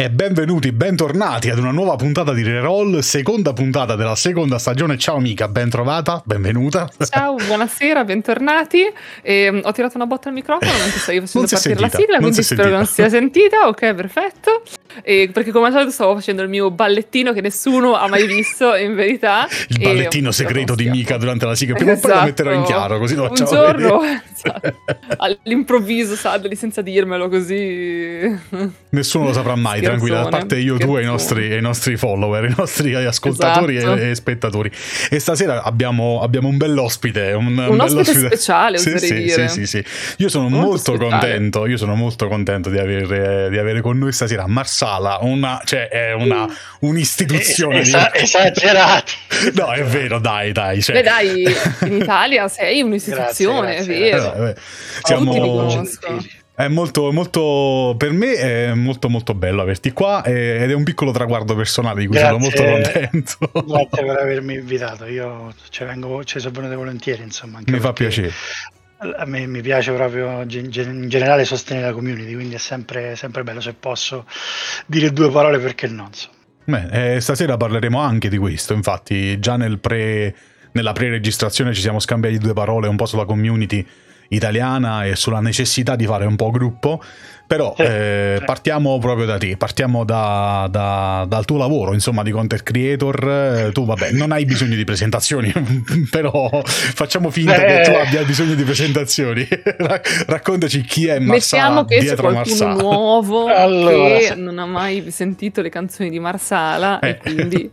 E benvenuti, bentornati ad una nuova puntata di Reroll, seconda puntata della seconda stagione. Ciao amica, ben trovata, benvenuta. Ciao, buonasera, bentornati. E, um, ho tirato una botta al microfono mentre stavo facendo partire sentita, la sigla, quindi spero che non sia sentita. Ok, perfetto. E, perché come al solito stavo facendo il mio ballettino che nessuno ha mai visto, in verità. Il ballettino segreto di Mika durante la sigla. Prima o poi lo metterò in chiaro, così lo facciamo Un giorno, esatto, all'improvviso, Sadly, senza dirmelo così. Nessuno lo saprà mai, tranquilla, a parte io, tu e i nostri, i nostri follower, i nostri ascoltatori esatto. e, e, spettatori. E stasera abbiamo, abbiamo un bell'ospite, un, un, un ospite speciale, sì, sì. Sì, sì, sì. Io sono molto, molto contento, io sono molto contento di avere, di avere con noi stasera Marsala, una, cioè è una, un'istituzione. Esa-. Esagerati. no, è vero, dai, dai. Cioè... Beh, dai, in Italia sei un'istituzione, grazie, grazie, è vero. Grazie. Siamo... Tutti è molto, molto, per me è molto molto bello averti qua ed è un piccolo traguardo personale di cui Grazie. sono molto contento. Grazie per avermi invitato, io ci, vengo, ci sono venuto volentieri, insomma. Mi fa piacere. A me mi piace proprio in generale sostenere la community, quindi è sempre, sempre bello se posso dire due parole perché no. Beh, eh, stasera parleremo anche di questo, infatti già nel pre, nella pre-registrazione ci siamo scambiati due parole un po' sulla community italiana e sulla necessità di fare un po' gruppo. Però eh, partiamo proprio da te, partiamo da, da, dal tuo lavoro, insomma, di content creator. Tu, vabbè, non hai bisogno di presentazioni, però facciamo finta Beh. che tu abbia bisogno di presentazioni. Raccontaci chi è Marsala Mettiamo che dietro c'è qualcuno Marsala. nuovo allora, che non ha mai sentito le canzoni di Marsala eh. e quindi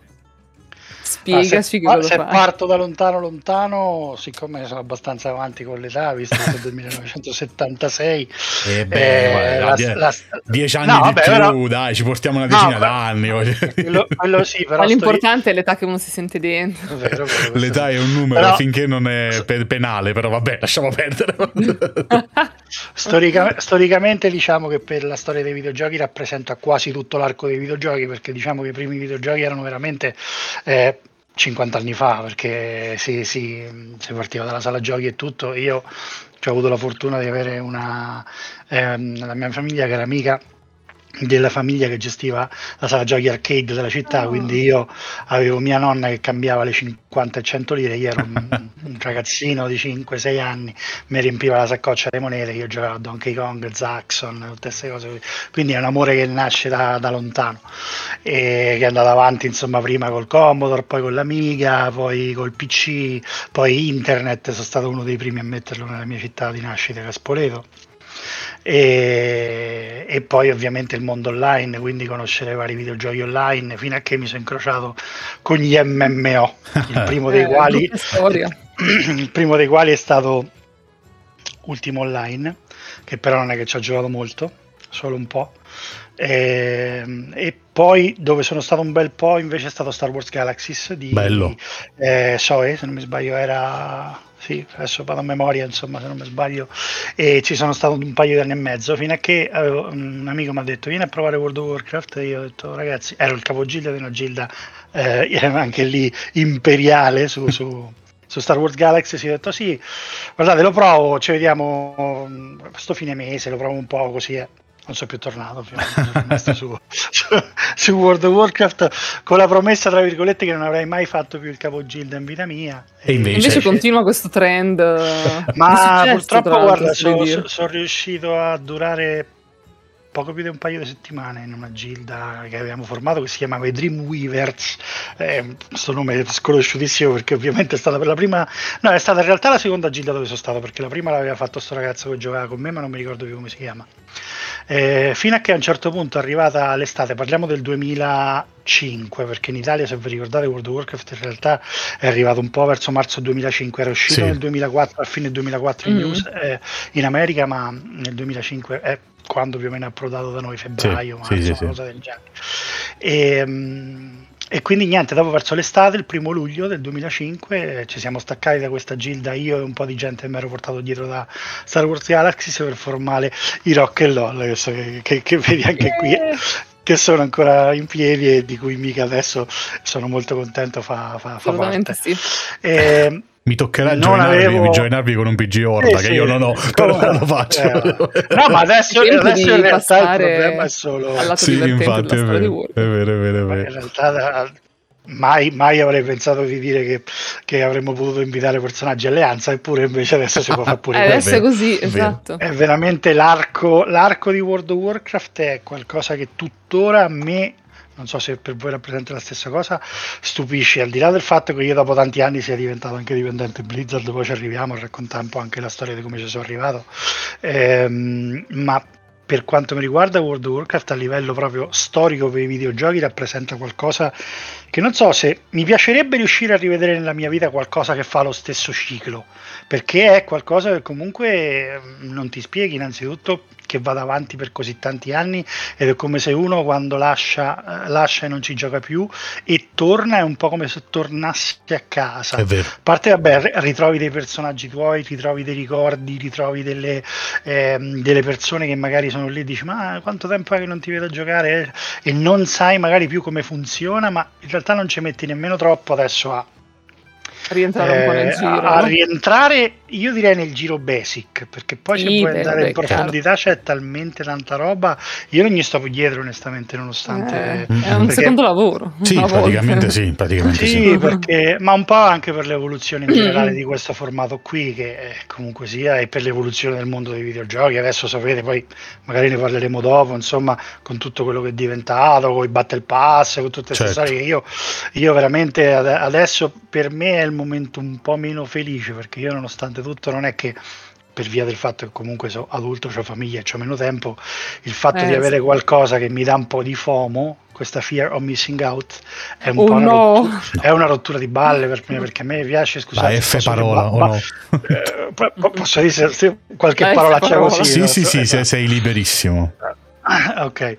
Spiegaci ah, se, se parto da lontano lontano, siccome sono abbastanza avanti con l'età, visto che sono del 1976, eh beh, eh, la, die- la, dieci anni no, di vabbè, più, però, dai, ci portiamo una decina no, d'anni. Quello, quello sì, però Ma l'importante sto... è l'età che uno si sente dentro. Vero, vero, l'età è un numero però... finché non è pe- penale, però vabbè, lasciamo perdere. Storica- storicamente diciamo che per la storia dei videogiochi rappresenta quasi tutto l'arco dei videogiochi, perché diciamo che i primi videogiochi erano veramente... Eh, 50 anni fa, perché si, si, si, partiva dalla sala giochi e tutto. Io ho avuto la fortuna di avere una, ehm, la mia famiglia che era amica della famiglia che gestiva la sala giochi arcade della città, oh. quindi io avevo mia nonna che cambiava le 50 e 100 lire, io ero un, un ragazzino di 5-6 anni, mi riempiva la saccoccia di monete, io giocavo a Donkey Kong, Zaxxon, tutte queste cose, quindi è un amore che nasce da, da lontano. E che è andato avanti insomma prima col Commodore, poi con l'Amiga, poi col PC, poi internet, sono stato uno dei primi a metterlo nella mia città di nascita, che è Spoleto e, e, poi ovviamente il mondo online, quindi conoscere vari videogiochi online, fino a che mi sono incrociato con gli MMO, il primo dei, eh, quali, il primo dei quali è stato Ultimo Online, che però non è che ci ha giocato molto, solo un po'. E, ehm, e, poi dove sono stato un bel po' invece è stato Star Wars Galaxies di Bello. Eh, Soe, se non mi sbaglio era sì, adesso vado a memoria, insomma, se non mi sbaglio, e ci sono stato un paio di anni e mezzo, fino a che avevo, un amico mi ha detto vieni a provare World of Warcraft, e io ho detto ragazzi, ero il capogilda di una gilda, eh, anche lì imperiale su, su, su Star Wars Galaxy, si è detto sì, guardate lo provo, ci vediamo questo fine mese, lo provo un po' così, eh non sono più tornato su, su, su, World of Warcraft con la promessa tra virgolette che non avrei mai fatto più il capo Gilda in vita mia. E invece, invece continua questo trend ma successo, purtroppo guarda sono so, so riuscito a durare poco più di un paio di settimane in una gilda che abbiamo formato che si chiamava i Dreamweavers. Eh, questo nome è sconosciutissimo perché ovviamente è stata per la prima no è stata in realtà la seconda gilda dove sono stato perché la prima l'aveva fatto sto ragazzo che giocava con me ma non mi ricordo più come si chiama eh, fino a che a un certo punto è arrivata l'estate, parliamo del 2005, perché in Italia, se vi ricordate, World of Warcraft in realtà è arrivato un po' verso marzo 2005, era uscito sì. nel 2004, a fine 2004 mm-hmm. in, US, eh, in America, ma nel 2005 è quando più o meno è approdato da noi, febbraio, sì, marzo, sì, cosa del genere. E, um, e quindi niente, dopo verso l'estate, il primo luglio del 2005, ci siamo staccati da questa gilda, io e un po' di gente che mi ero portato dietro da Star Wars Galaxy per formare i Rock e LOL, che, che, che vedi anche qui, che sono ancora in piedi e di cui mica adesso sono molto contento fa, fa, fa parte. Sì. E, Mi toccherà joinarvi, avevo... joinarvi, con un PG Horda, eh, che io non ho, però non lo faccio. Eh, no, ma adesso, adesso in realtà il problema è solo... Sì, infatti, è vero, è vero, è vero, è vero. In realtà Mai, mai, avrei pensato di dire che, che, avremmo potuto invitare personaggi alleanza, eppure invece adesso si può fare pure eh, Adesso è così, esatto. È veramente l'arco, l'arco di World of Warcraft è qualcosa che tuttora a me non so se per voi rappresenta la stessa cosa, stupisce, al di là del fatto che io dopo tanti anni sia diventato anche dipendente Blizzard, poi ci arriviamo a raccontare un po' anche la storia di come ci sono arrivato, ehm, ma per quanto mi riguarda World of Warcraft a livello proprio storico per i videogiochi rappresenta qualcosa che non so se mi piacerebbe riuscire a rivedere nella mia vita qualcosa che fa lo stesso ciclo, perché è qualcosa che comunque mm, non ti spieghi innanzitutto che vada avanti per così tanti anni ed è come se uno quando lascia, eh, lascia e non ci gioca più e torna è un po' come se tornassi a casa. È vero. A parte, vabbè, ritrovi dei personaggi tuoi, ritrovi dei ricordi, ritrovi delle, eh, delle persone che magari sono lì e dici ma quanto tempo è che non ti vedo giocare e non sai magari più come funziona, ma in realtà non ci metti nemmeno troppo adesso a rientrare un po' nel eh, giro. A, rientrare, io direi nel giro basic, perché poi se puoi andare in profondità c'è talmente tanta roba. Io non gli sto dietro, onestamente, nonostante. Eh, è un perché... secondo lavoro. Sì, praticamente sì, praticamente sì, sì. Perché, ma un po' anche per l'evoluzione in generale di questo formato qui, che comunque sia, e per l'evoluzione del mondo dei videogiochi. Adesso sapete, poi magari ne parleremo dopo, insomma, con tutto quello che è diventato, con i Battle Pass, con tutte queste certo. storie. Io, io veramente adesso per me è il momento un po' meno felice perché io nonostante tutto non è che per via del fatto che comunque sono adulto, ho famiglia e ho meno tempo, il fatto eh, di avere sì. qualcosa che mi dà un po' di FOMO, questa fear of missing out, è un oh po' una, no. rottura, è una rottura di balle per me, perché a me piace, scusate. La F parola, o no? eh, posso dire se, qualche parolaccia parola. così? Sì, no? sì, sì, esatto. sei liberissimo. ok, e,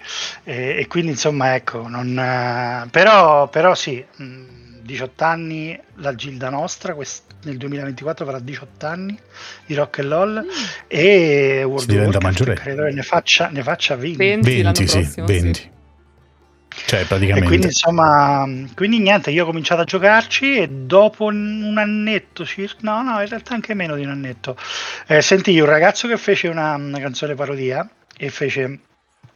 e, quindi insomma ecco, non, uh, però, però sì... Mh, mm, 18 anni la Gilda nostra, quest- nel 2024 farà 18 anni di Rock and Roll mm. e World of Warcraft credo che ne faccia, ne faccia 20. 20, 20 sì, prossimo, 20. Sì. Cioè, praticamente. E quindi, insomma, quindi niente, io ho cominciato a giocarci e dopo un annetto circa, no, no, in realtà anche meno di un annetto, eh, sentii un ragazzo che fece una, una canzone parodia e fece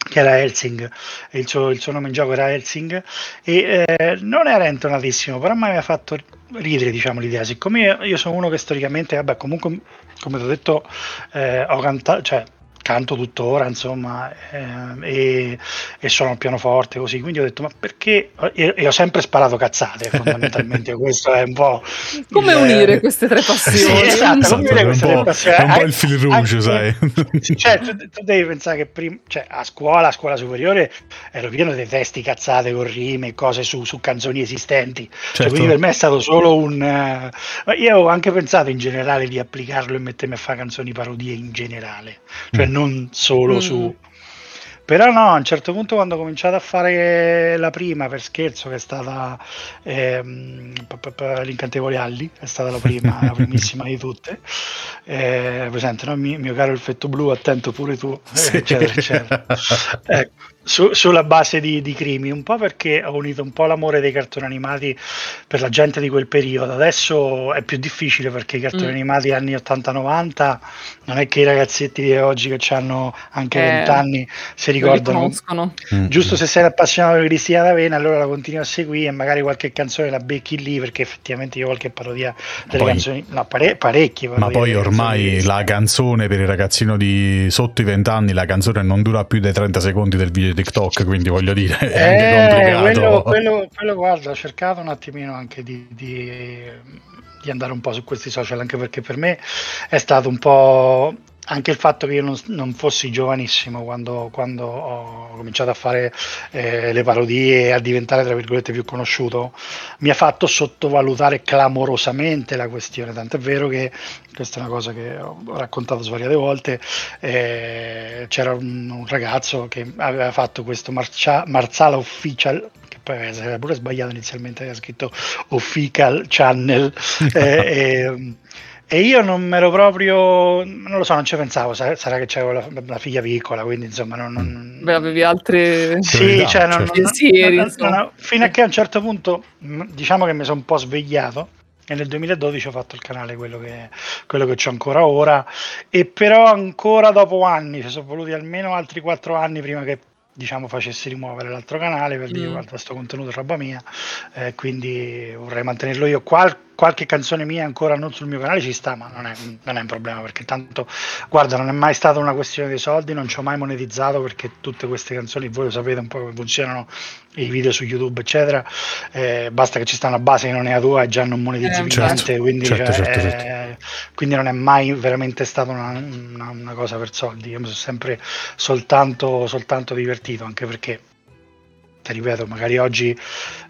che era Helsing, il suo, il suo, nome in gioco era Helsing, e eh, non era intonatissimo, però mi aveva fatto ridere diciamo, l'idea, siccome io, io sono uno che storicamente, vabbè, comunque, come ti ho detto, eh, ho cantato, cioè canto tuttora, insomma, eh, e, e suono il pianoforte così. Quindi ho detto, ma perché? E, e ho sempre sparato cazzate, fondamentalmente. questo è un po'. Come il, unire queste tre passioni? Sì, esatto, esatto come unire queste tre passioni. È un po' il fil rouge, sai. Cioè, tu, tu, devi pensare che prima, cioè, a scuola, a scuola superiore, ero pieno di testi cazzate con rime, cose su, su canzoni esistenti. Cioè, certo. Cioè, quindi per me è stato solo un. Uh, io ho anche pensato in generale di applicarlo e mettermi a fare canzoni parodie in generale. Cioè, mm non solo mm. su... Però no, a un certo punto quando ho cominciato a fare la prima per scherzo, che è stata ehm, l'Incantevole Alli, è stata la prima, la primissima di tutte, eh, presente, no? mio, mio caro effetto blu, attento pure tu, sì. eccetera, eccetera. ecco, su, sulla base di, di Crimi, un po' perché ho unito un po' l'amore dei cartoni animati per la gente di quel periodo. Adesso è più difficile perché i cartoni mm. animati anni 80-90 non è che i ragazzetti di oggi che hanno anche eh, 20 anni si ricordano. Mm. Giusto se sei appassionato di Cristina D'Avena, allora la continui a seguire e magari qualche canzone la becchi lì perché effettivamente io qualche parodia delle poi, canzoni, no, pare, parecchie. Ma poi ormai la canzone per il ragazzino di sotto i 20 anni, la canzone non dura più dei 30 secondi del video di TikTok, quindi voglio dire, è eh. Quello, quello, quello, guarda, ho cercato un attimino anche di, di, di andare un po' su questi social, anche perché per me è stato un po' anche il fatto che io non, non fossi giovanissimo quando, quando, ho cominciato a fare eh, le parodie e a diventare tra virgolette più conosciuto mi ha fatto sottovalutare clamorosamente la questione. Tant'è vero che questa è una cosa che ho raccontato svariate volte eh, c'era un, un, ragazzo che aveva fatto questo Marcia, Marzala Official che poi aveva pure sbagliato inizialmente aveva scritto Official Channel eh, e, e io non ero proprio, non lo so, non ci pensavo, sarà, che c'avevo la, la, figlia piccola, quindi insomma non... non... Beh, avevi altre sì, cioè, non, certo. pensieri. fino a che a un certo punto, diciamo che mi sono un po' svegliato, e nel 2012 ho fatto il canale quello che, quello che ho ancora ora e però ancora dopo anni ci sono voluti almeno altri quattro anni prima che diciamo facessi rimuovere l'altro canale per dire mm. guarda questo contenuto è roba mia eh, quindi vorrei mantenerlo io Qual- qualche canzone mia ancora non sul mio canale ci sta ma non è, non è, un problema perché tanto guarda non è mai stata una questione di soldi non ci ho mai monetizzato perché tutte queste canzoni voi lo sapete un po' come funzionano i video su YouTube, eccetera, eh, basta che ci sta una base che non è la tua e già non monetizzi eh, certo, niente, quindi, certo, certo, certo. eh, quindi, non è mai veramente stata una, una, una, cosa per soldi. Io mi sono sempre soltanto, soltanto divertito, anche perché ti ripeto, magari oggi,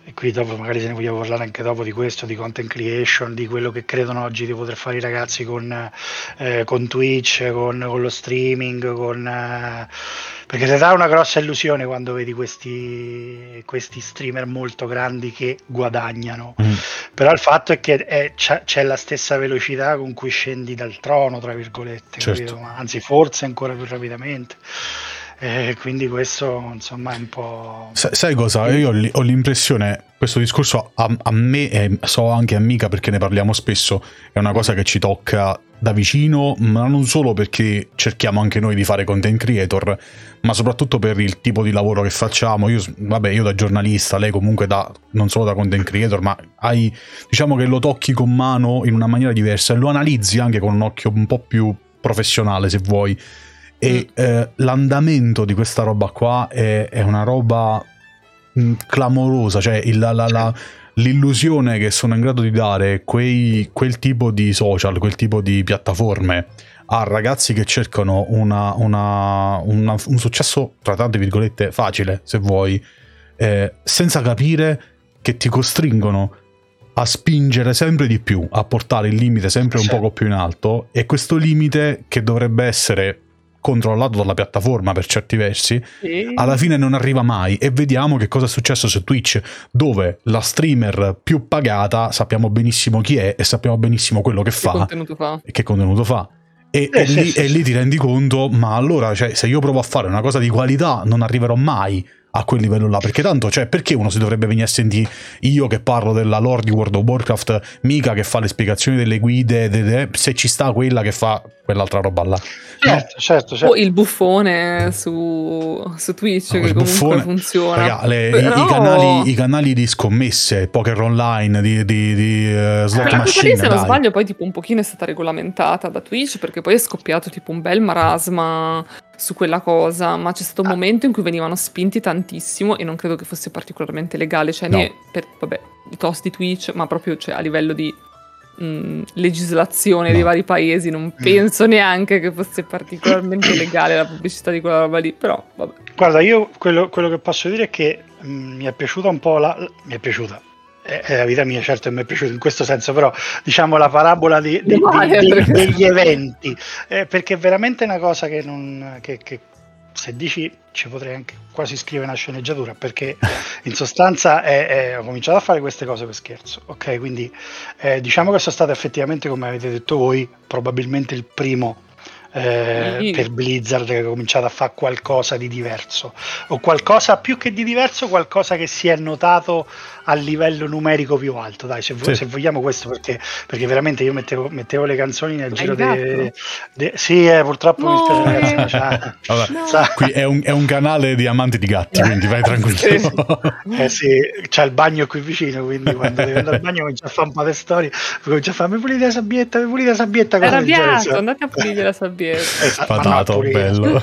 e qui dopo magari se ne vogliamo parlare anche dopo di questo, di content creation, di quello che credono oggi di poter fare i ragazzi con, eh, con Twitch, con, con, lo streaming, con, eh, perché ti dà una grossa illusione quando vedi questi, questi streamer molto grandi che guadagnano, mm. però il fatto è che è, c'è, c'è, la stessa velocità con cui scendi dal trono, tra virgolette, certo. anzi forse ancora più rapidamente. E quindi questo insomma è un po'... Sai cosa? Io ho l'impressione, questo discorso a, a me e so anche amica perché ne parliamo spesso, è una cosa che ci tocca da vicino, ma non solo perché cerchiamo anche noi di fare content creator, ma soprattutto per il tipo di lavoro che facciamo. Io, vabbè, io da giornalista, lei comunque da, non solo da content creator, ma hai, diciamo che lo tocchi con mano in una maniera diversa e lo analizzi anche con un occhio un po' più professionale, se vuoi e mm. eh, l'andamento di questa roba qua è, è una roba clamorosa, cioè il, la, la, la, l'illusione che sono in grado di dare quei, quel tipo di social, quel tipo di piattaforme a ragazzi che cercano una, una, una, un successo, tra tante virgolette, facile, se vuoi, eh, senza capire che ti costringono a spingere sempre di più, a portare il limite sempre un poco più in alto e questo limite che dovrebbe essere controllato dalla piattaforma per certi versi, sì. alla fine non arriva mai e vediamo che cosa è successo su Twitch, dove la streamer più pagata sappiamo benissimo chi è e sappiamo benissimo quello che, che fa, fa e che contenuto fa. E, eh, e, sì, lì, sì, e lì, ti rendi conto, ma allora cioè, se io provo a fare una cosa di qualità non arriverò mai a quel livello là. Perché tanto, cioè, perché uno si dovrebbe venire a sentire io che parlo della lore di World of Warcraft, mica che fa le spiegazioni delle guide, de, de, se ci sta quella che fa quell'altra roba là. Certo, certo, certo. O il buffone su, su Twitch no, che comunque buffone, funziona. Raga, le, Però... i, i, canali, i, canali, di scommesse, poker online, di, di, di uh, slot machine. se non sbaglio, poi tipo un pochino è stata regolamentata da Twitch perché poi è scoppiato tipo un bel marasma su quella cosa, ma c'è stato un ah. momento in cui venivano spinti tantissimo e non credo che fosse particolarmente legale, cioè no. né per vabbè, i toast di Twitch, ma proprio cioè, a livello di mh, legislazione no. dei vari paesi, non mm. penso neanche che fosse particolarmente legale la pubblicità di quella roba lì, però vabbè. Guarda, io quello, quello che posso dire è che mh, mi è piaciuta un po' la... mi è piaciuta, è la vita mia, certo, mi è piaciuto in questo senso, però diciamo la parabola di, di, di, degli eventi, eh, perché è veramente una cosa che, non, che, che, se dici ci potrei anche quasi scrivere una sceneggiatura, perché in sostanza è, è, ho cominciato a fare queste cose per scherzo, ok? Quindi eh, diciamo che sono stato effettivamente, come avete detto voi, probabilmente il primo eh, per Blizzard che ha cominciato a fare qualcosa di diverso o qualcosa più che di diverso, qualcosa che si è notato a livello numerico più alto. Dai, se, sì. se vogliamo questo, perché, perché, veramente io mettevo, mettevo le canzoni nel giro di. Sì, eh, purtroppo no, mi spiace, ragazzi. Ma Vabbè, no. Qui è un, è un, canale di amanti di gatti, quindi vai tranquillo. sì, eh sì, c'è il bagno qui vicino, quindi quando devo andare al bagno comincia a fare un po' di storie, comincia a fare mi pulite la sabbietta, mi pulite la sabbietta. Era arrabbiato, andate a pulire la sabbietta. Esatto, Patato, bello.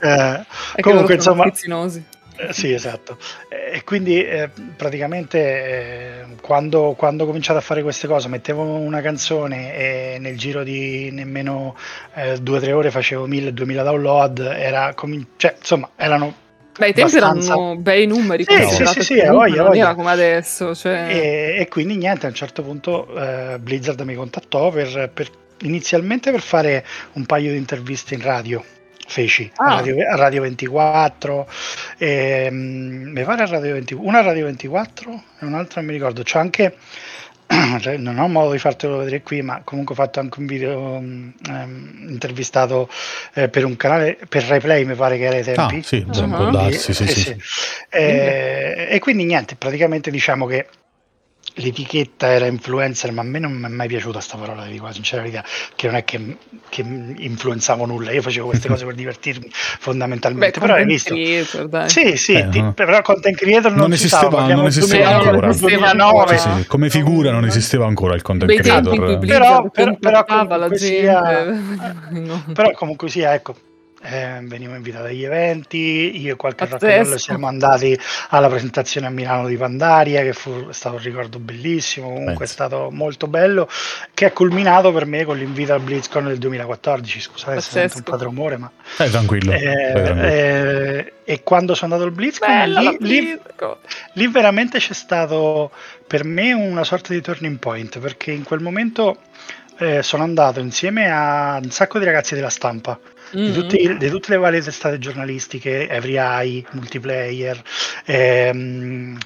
eh, comunque, insomma... Eh, sì, esatto. E quindi eh, praticamente eh, quando, quando, ho cominciato a fare queste cose mettevo una canzone e nel giro di nemmeno eh, due o tre ore facevo 1000-2000 download, era com- cioè, insomma erano Beh, ai tempi abbastanza... erano bei numeri, sì, sì, sì, sì, voglia, non era come adesso. Cioè... E, e, quindi niente, a un certo punto eh, Blizzard mi contattò per, per, inizialmente per fare un paio di interviste in radio feci ah. a, radio, a, Radio, 24 e, um, mi pare a Radio 24 una a Radio 24 e un'altra non mi ricordo c'è anche non ho modo di fartelo vedere qui ma comunque ho fatto anche un video um, intervistato eh, per un canale per replay mi pare che era ai tempi ah, sì, uh-huh. darsi, sì, sì, eh, sì. Eh, e quindi niente praticamente diciamo che l'etichetta era influencer, ma a me non mi è mai piaciuta questa parola, dico la sincera verità, che non è che, che influenzavo nulla, io facevo queste cose per divertirmi fondamentalmente. Beh, però hai visto... Creator, dai. Sì, sì, Eh, ti- no. però content creator non, Non si esisteva- non esisteva 2009, ancora. Sì, sì, 2009. Sì, sì, come figura non esisteva ancora il content creator. Però- però- però comunque gente. sia- No. Però comunque sia, ecco, eh, venivo invitato agli eventi, io e qualche Pazzesco. Raffaello siamo andati alla presentazione a Milano di Pandaria, che fu, è stato un ricordo bellissimo, comunque Penso. è stato molto bello, che è culminato per me con l'invito al BlizzCon del 2014, scusate se sento un Pazzesco. po' di rumore, ma... Eh, tranquillo. Eh, tranquillo. eh, e quando sono andato al BlizzCon, Bella lì, lì, lì veramente c'è stato per me una sorta di turning point perché in quel momento eh, sono andato insieme a un sacco di ragazzi della stampa di, Mhm. tutti- di tutte le varie testate giornalistiche, Every Eye, Multiplayer, ehm,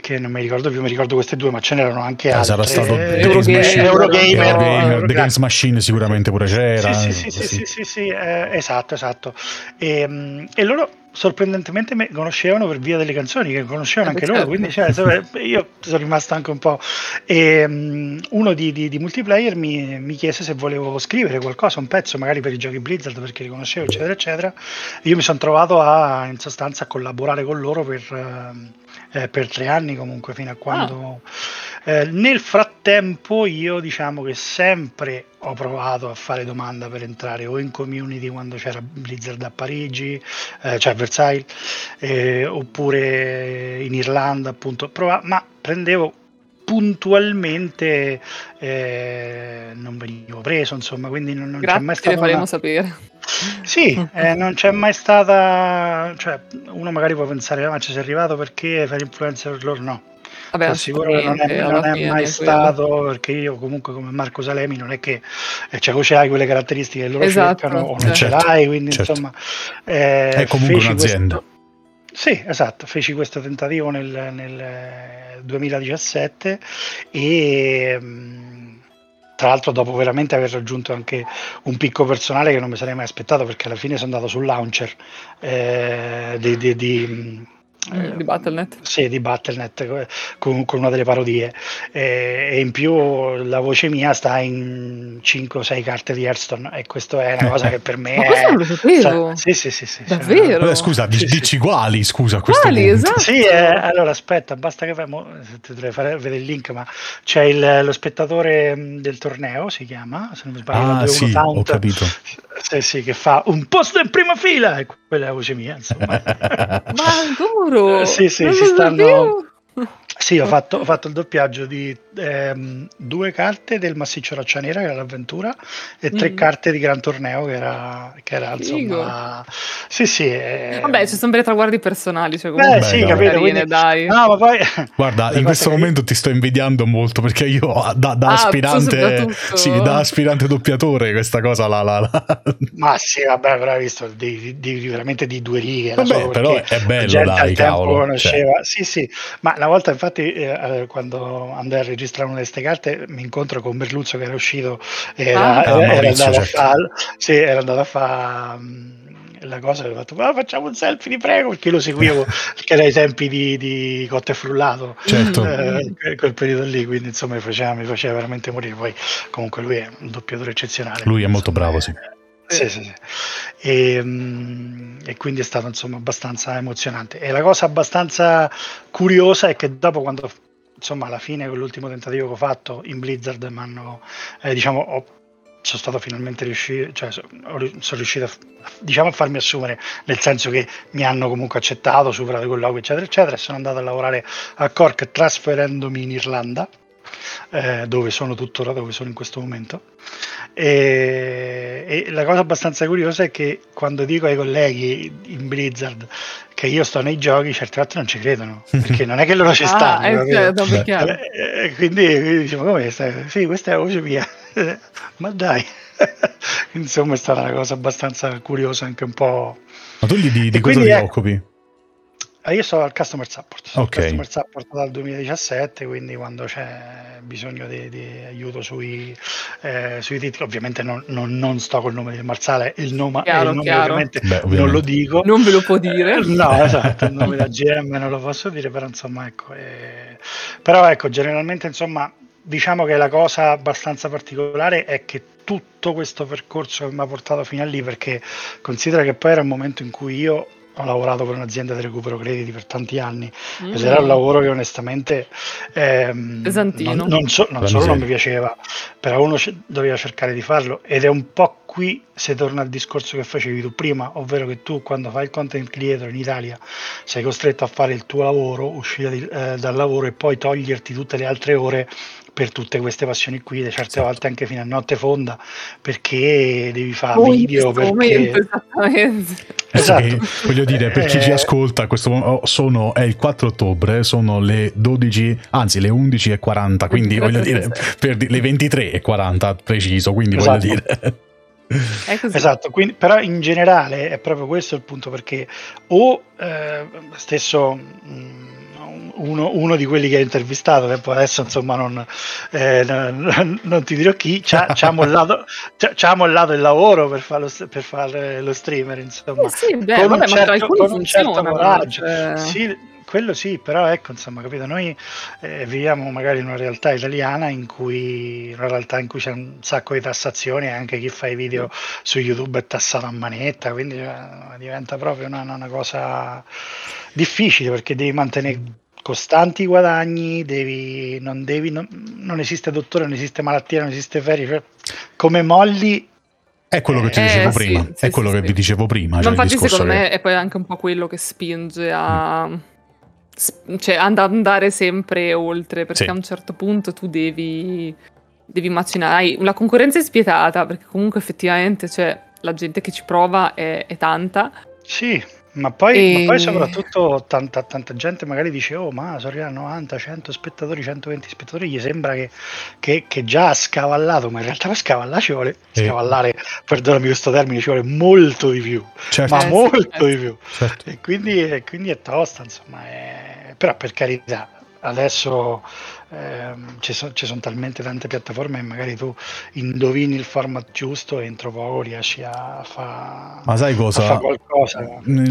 che, non mi ricordo più, mi ricordo queste due, ma ce n'erano anche Eh, altre. sarà stato eh, The Games Machine. Eurogamer, Eurogamer, The Eurogamer. Games Machine sicuramente pure c'era. Sì, sì, sì, sì, sì, sì, sì, eh, esatto, esatto. E, mm, e loro sorprendentemente mi conoscevano per via delle canzoni, che conoscevano Eh, anche loro, certo. quindi cioè, insomma, io sono rimasto anche un po'. E, mm, uno di, di- di multiplayer mi, mi chiese se volevo scrivere qualcosa, un pezzo magari per i giochi Blizzard perché li conoscevo, eccetera, eccetera. Io mi sono trovato a, in sostanza a collaborare con loro per, ehm, eh, per tre anni comunque, fino a quando... Eh, nel frattempo io diciamo che sempre ho provato a fare domanda per entrare o in community quando c'era Blizzard a Parigi, eh, cioè a Versailles, eh, oppure in Irlanda appunto, prova- ma prendevo puntualmente eh, non venivo preso insomma quindi non, non c'è mai Grazie, stata faremo una... sapere. Sì, eh, non c'è mai stata, cioè uno magari può pensare, "Ah, ma ci sei arrivato perché fare influencer loro? No, Vabbè, Ti assicuro che non è, non è fine mai è quello. stato perché io comunque come Marco Salemi non è che eh, cioè, o ce hai quelle caratteristiche che loro Esatto, cercano o non certo. ce l'hai, quindi certo. insomma eh, È comunque feci un'azienda. questo- sì, esatto, feci questo tentativo nel, nel, eh, 2017 e mh, tra l'altro dopo veramente aver raggiunto anche un picco personale che non mi sarei mai aspettato perché alla fine sono andato sul launcher eh, di, di- di, mh, Mm, di Battle.net. sì, di Battle.net co- con, con una delle parodie e, e in più la voce mia sta in 5 o 6 carte di Hearthstone e questo è una cosa che per me Ma è questo non lo sapevo. sì sì sì, sì, Davvero? Vabbè, scusa, Sì, dici, sì. quali, scusa, Quali, punto. esatto. sì, eh, allora aspetta, basta che mo- ti dovrei fare vedere il link, ma c'è il- lo spettatore mh, del torneo, si chiama, se non mi sbaglio, Ah, la 2-1 sì, ho capito. Sì, sì, che fa un posto in prima fila, e quella è la voce mia, insomma. Ma ancora? Sì, sì, Non si lo stanno- sapevo. Sì, ho fatto, ho fatto il doppiaggio di ehm, due carte del Massiccio Roccia Nera, che era l'avventura, e tre Mm. carte di Gran Torneo, che era, che era insomma... Sì, sì. eh, Vabbè, ci sono dei traguardi personali, cioè Beh, comunque sì, dai. capito, carine, quindi- dai. No, ma poi... Guarda, la in questo che- momento ti sto invidiando molto perché io da, da Ah, aspirante, sì, da aspirante doppiatore questa cosa la, la, la- Ma sì, vabbè, però hai visto di, di- di- veramente di due righe. Vabbè, solo però è bello, la dai, tempo cavolo, cioè. conosceva. Sì, sì, ma una volta infatti eh, eh, quando andai a registrare una di queste carte mi incontro con Berluzzo che era uscito, era, Ah. era- Ah, era Maurizio, andato certo. a fare, sì, era andato a fare mm, la cosa, ho fatto, "Ma facciamo un selfie, ti prego, perché lo seguivo, perché era ai tempi di, di Cotte e Frullato. Certo. eh, que- quel periodo lì, quindi insomma mi faceva, mi faceva veramente morire. Poi comunque lui è un doppiatore eccezionale. Lui è molto insomma, bravo, sì. Eh, sì, sì, sì. E, mm, e quindi è stato insomma abbastanza emozionante. E la cosa abbastanza curiosa è che dopo quando insomma alla fine con l'ultimo tentativo che ho fatto in Blizzard mi hanno eh, diciamo ho- sono stato finalmente riuscito cioè sono riuscito a, diciamo a farmi assumere nel senso che mi hanno comunque accettato superato i colloqui eccetera eccetera e sono andato a lavorare a Cork trasferendomi in Irlanda eh, dove sono tuttora, dove sono in questo momento. E, e la cosa abbastanza curiosa è che quando dico ai colleghi in Blizzard che io sto nei giochi, certe volte non ci credono, perché non è che loro ci stanno. Ah, eh, capito? certo, è chiaro. Eh, eh, quindi, quindi diciamo come stai? Sì, questa è la voce mia. Ma dai. Insomma, è stata una cosa abbastanza curiosa, anche un po'. Ma tu gli di, di cosa quindi ti ecco- occupi? Ah, io sto al customer support, okay. customer support dal 2017, quindi quando c'è bisogno di, di aiuto sui, eh, sui titoli, ovviamente non, non, non, sto col nome del marsale, il nome, chiaro, il nome ovviamente, Beh, ovviamente, non lo dico. Non ve lo può dire. no, esatto, il nome da GM non lo posso dire, però insomma ecco. Eh, però ecco, generalmente insomma diciamo che la cosa abbastanza particolare è che tutto questo percorso che mi ha portato fino a lì, perché considera che poi era un momento in cui io ho lavorato per un'azienda di recupero crediti per tanti anni. Mm. ed era un lavoro che onestamente ehm, non, non, so, non solo non mi piaceva, però uno c- doveva cercare di farlo ed è un po' qui se torna al discorso che facevi tu prima, ovvero che tu quando fai il content creator in Italia sei costretto a fare il tuo lavoro, uscire di, eh, dal lavoro e poi toglierti tutte le altre ore per tutte queste passioni qui, certe esatto. volte anche fino a notte fonda, perché devi fare oh, video. Perché... Momento, esattamente. Esatto. voglio dire, per chi eh... ci ascolta, questo oh, sono, è il 4 ottobre, sono le 12, anzi le 11.40, quindi voglio dire, per le 23.40 preciso, quindi esatto. voglio dire... Esatto, quindi, però in generale è proprio questo il punto perché o eh, stesso mh, mm, uno, uno, di quelli che hai intervistato, che adesso insomma non, eh, non, non ti dirò chi, ci ha, mollato, mollato, il lavoro per, farlo, per fare lo streamer, insomma, eh sì, beh, con, vabbè, un certo, con un certo coraggio. Cioè... Sì, quello sì, però ecco, insomma, capito, noi eh, viviamo magari in una realtà italiana in cui, una realtà in cui c'è un sacco di tassazioni e anche chi fa i video su YouTube è tassato a manetta, quindi cioè, diventa proprio una, una cosa difficile perché devi mantenere costanti guadagni, devi, non, devi, non, non, esiste dottore, non esiste malattia, non esiste ferie, cioè, come molli... È quello che ti dicevo eh, prima, sì, è sì, quello sì, che vi dicevo prima. Ma cioè infatti secondo che... me è poi anche un po' quello che spinge a... Mm. Cioè, ad andare sempre oltre, perché a un certo punto tu devi, devi macinare. La concorrenza è spietata, perché comunque effettivamente cioè, la gente che ci prova è, è tanta. Sì, ma poi, e... ma poi, soprattutto tanta, tanta, gente magari dice oh ma sono arrivati a 90, 100 spettatori, 120 spettatori, gli sembra che, che, che già ha scavallato, ma in realtà per scavallare ci vuole, e... scavallare, perdonami questo termine, ci vuole molto di più, certo. ma eh, molto certo. di più. Certo. E, quindi, e, quindi, è tosta, insomma, è... però per carità, adesso eh, ci, so, ci, sono talmente tante piattaforme e magari tu indovini il format giusto e entro poco riesci a, fa, Ma sai cosa? fare qualcosa.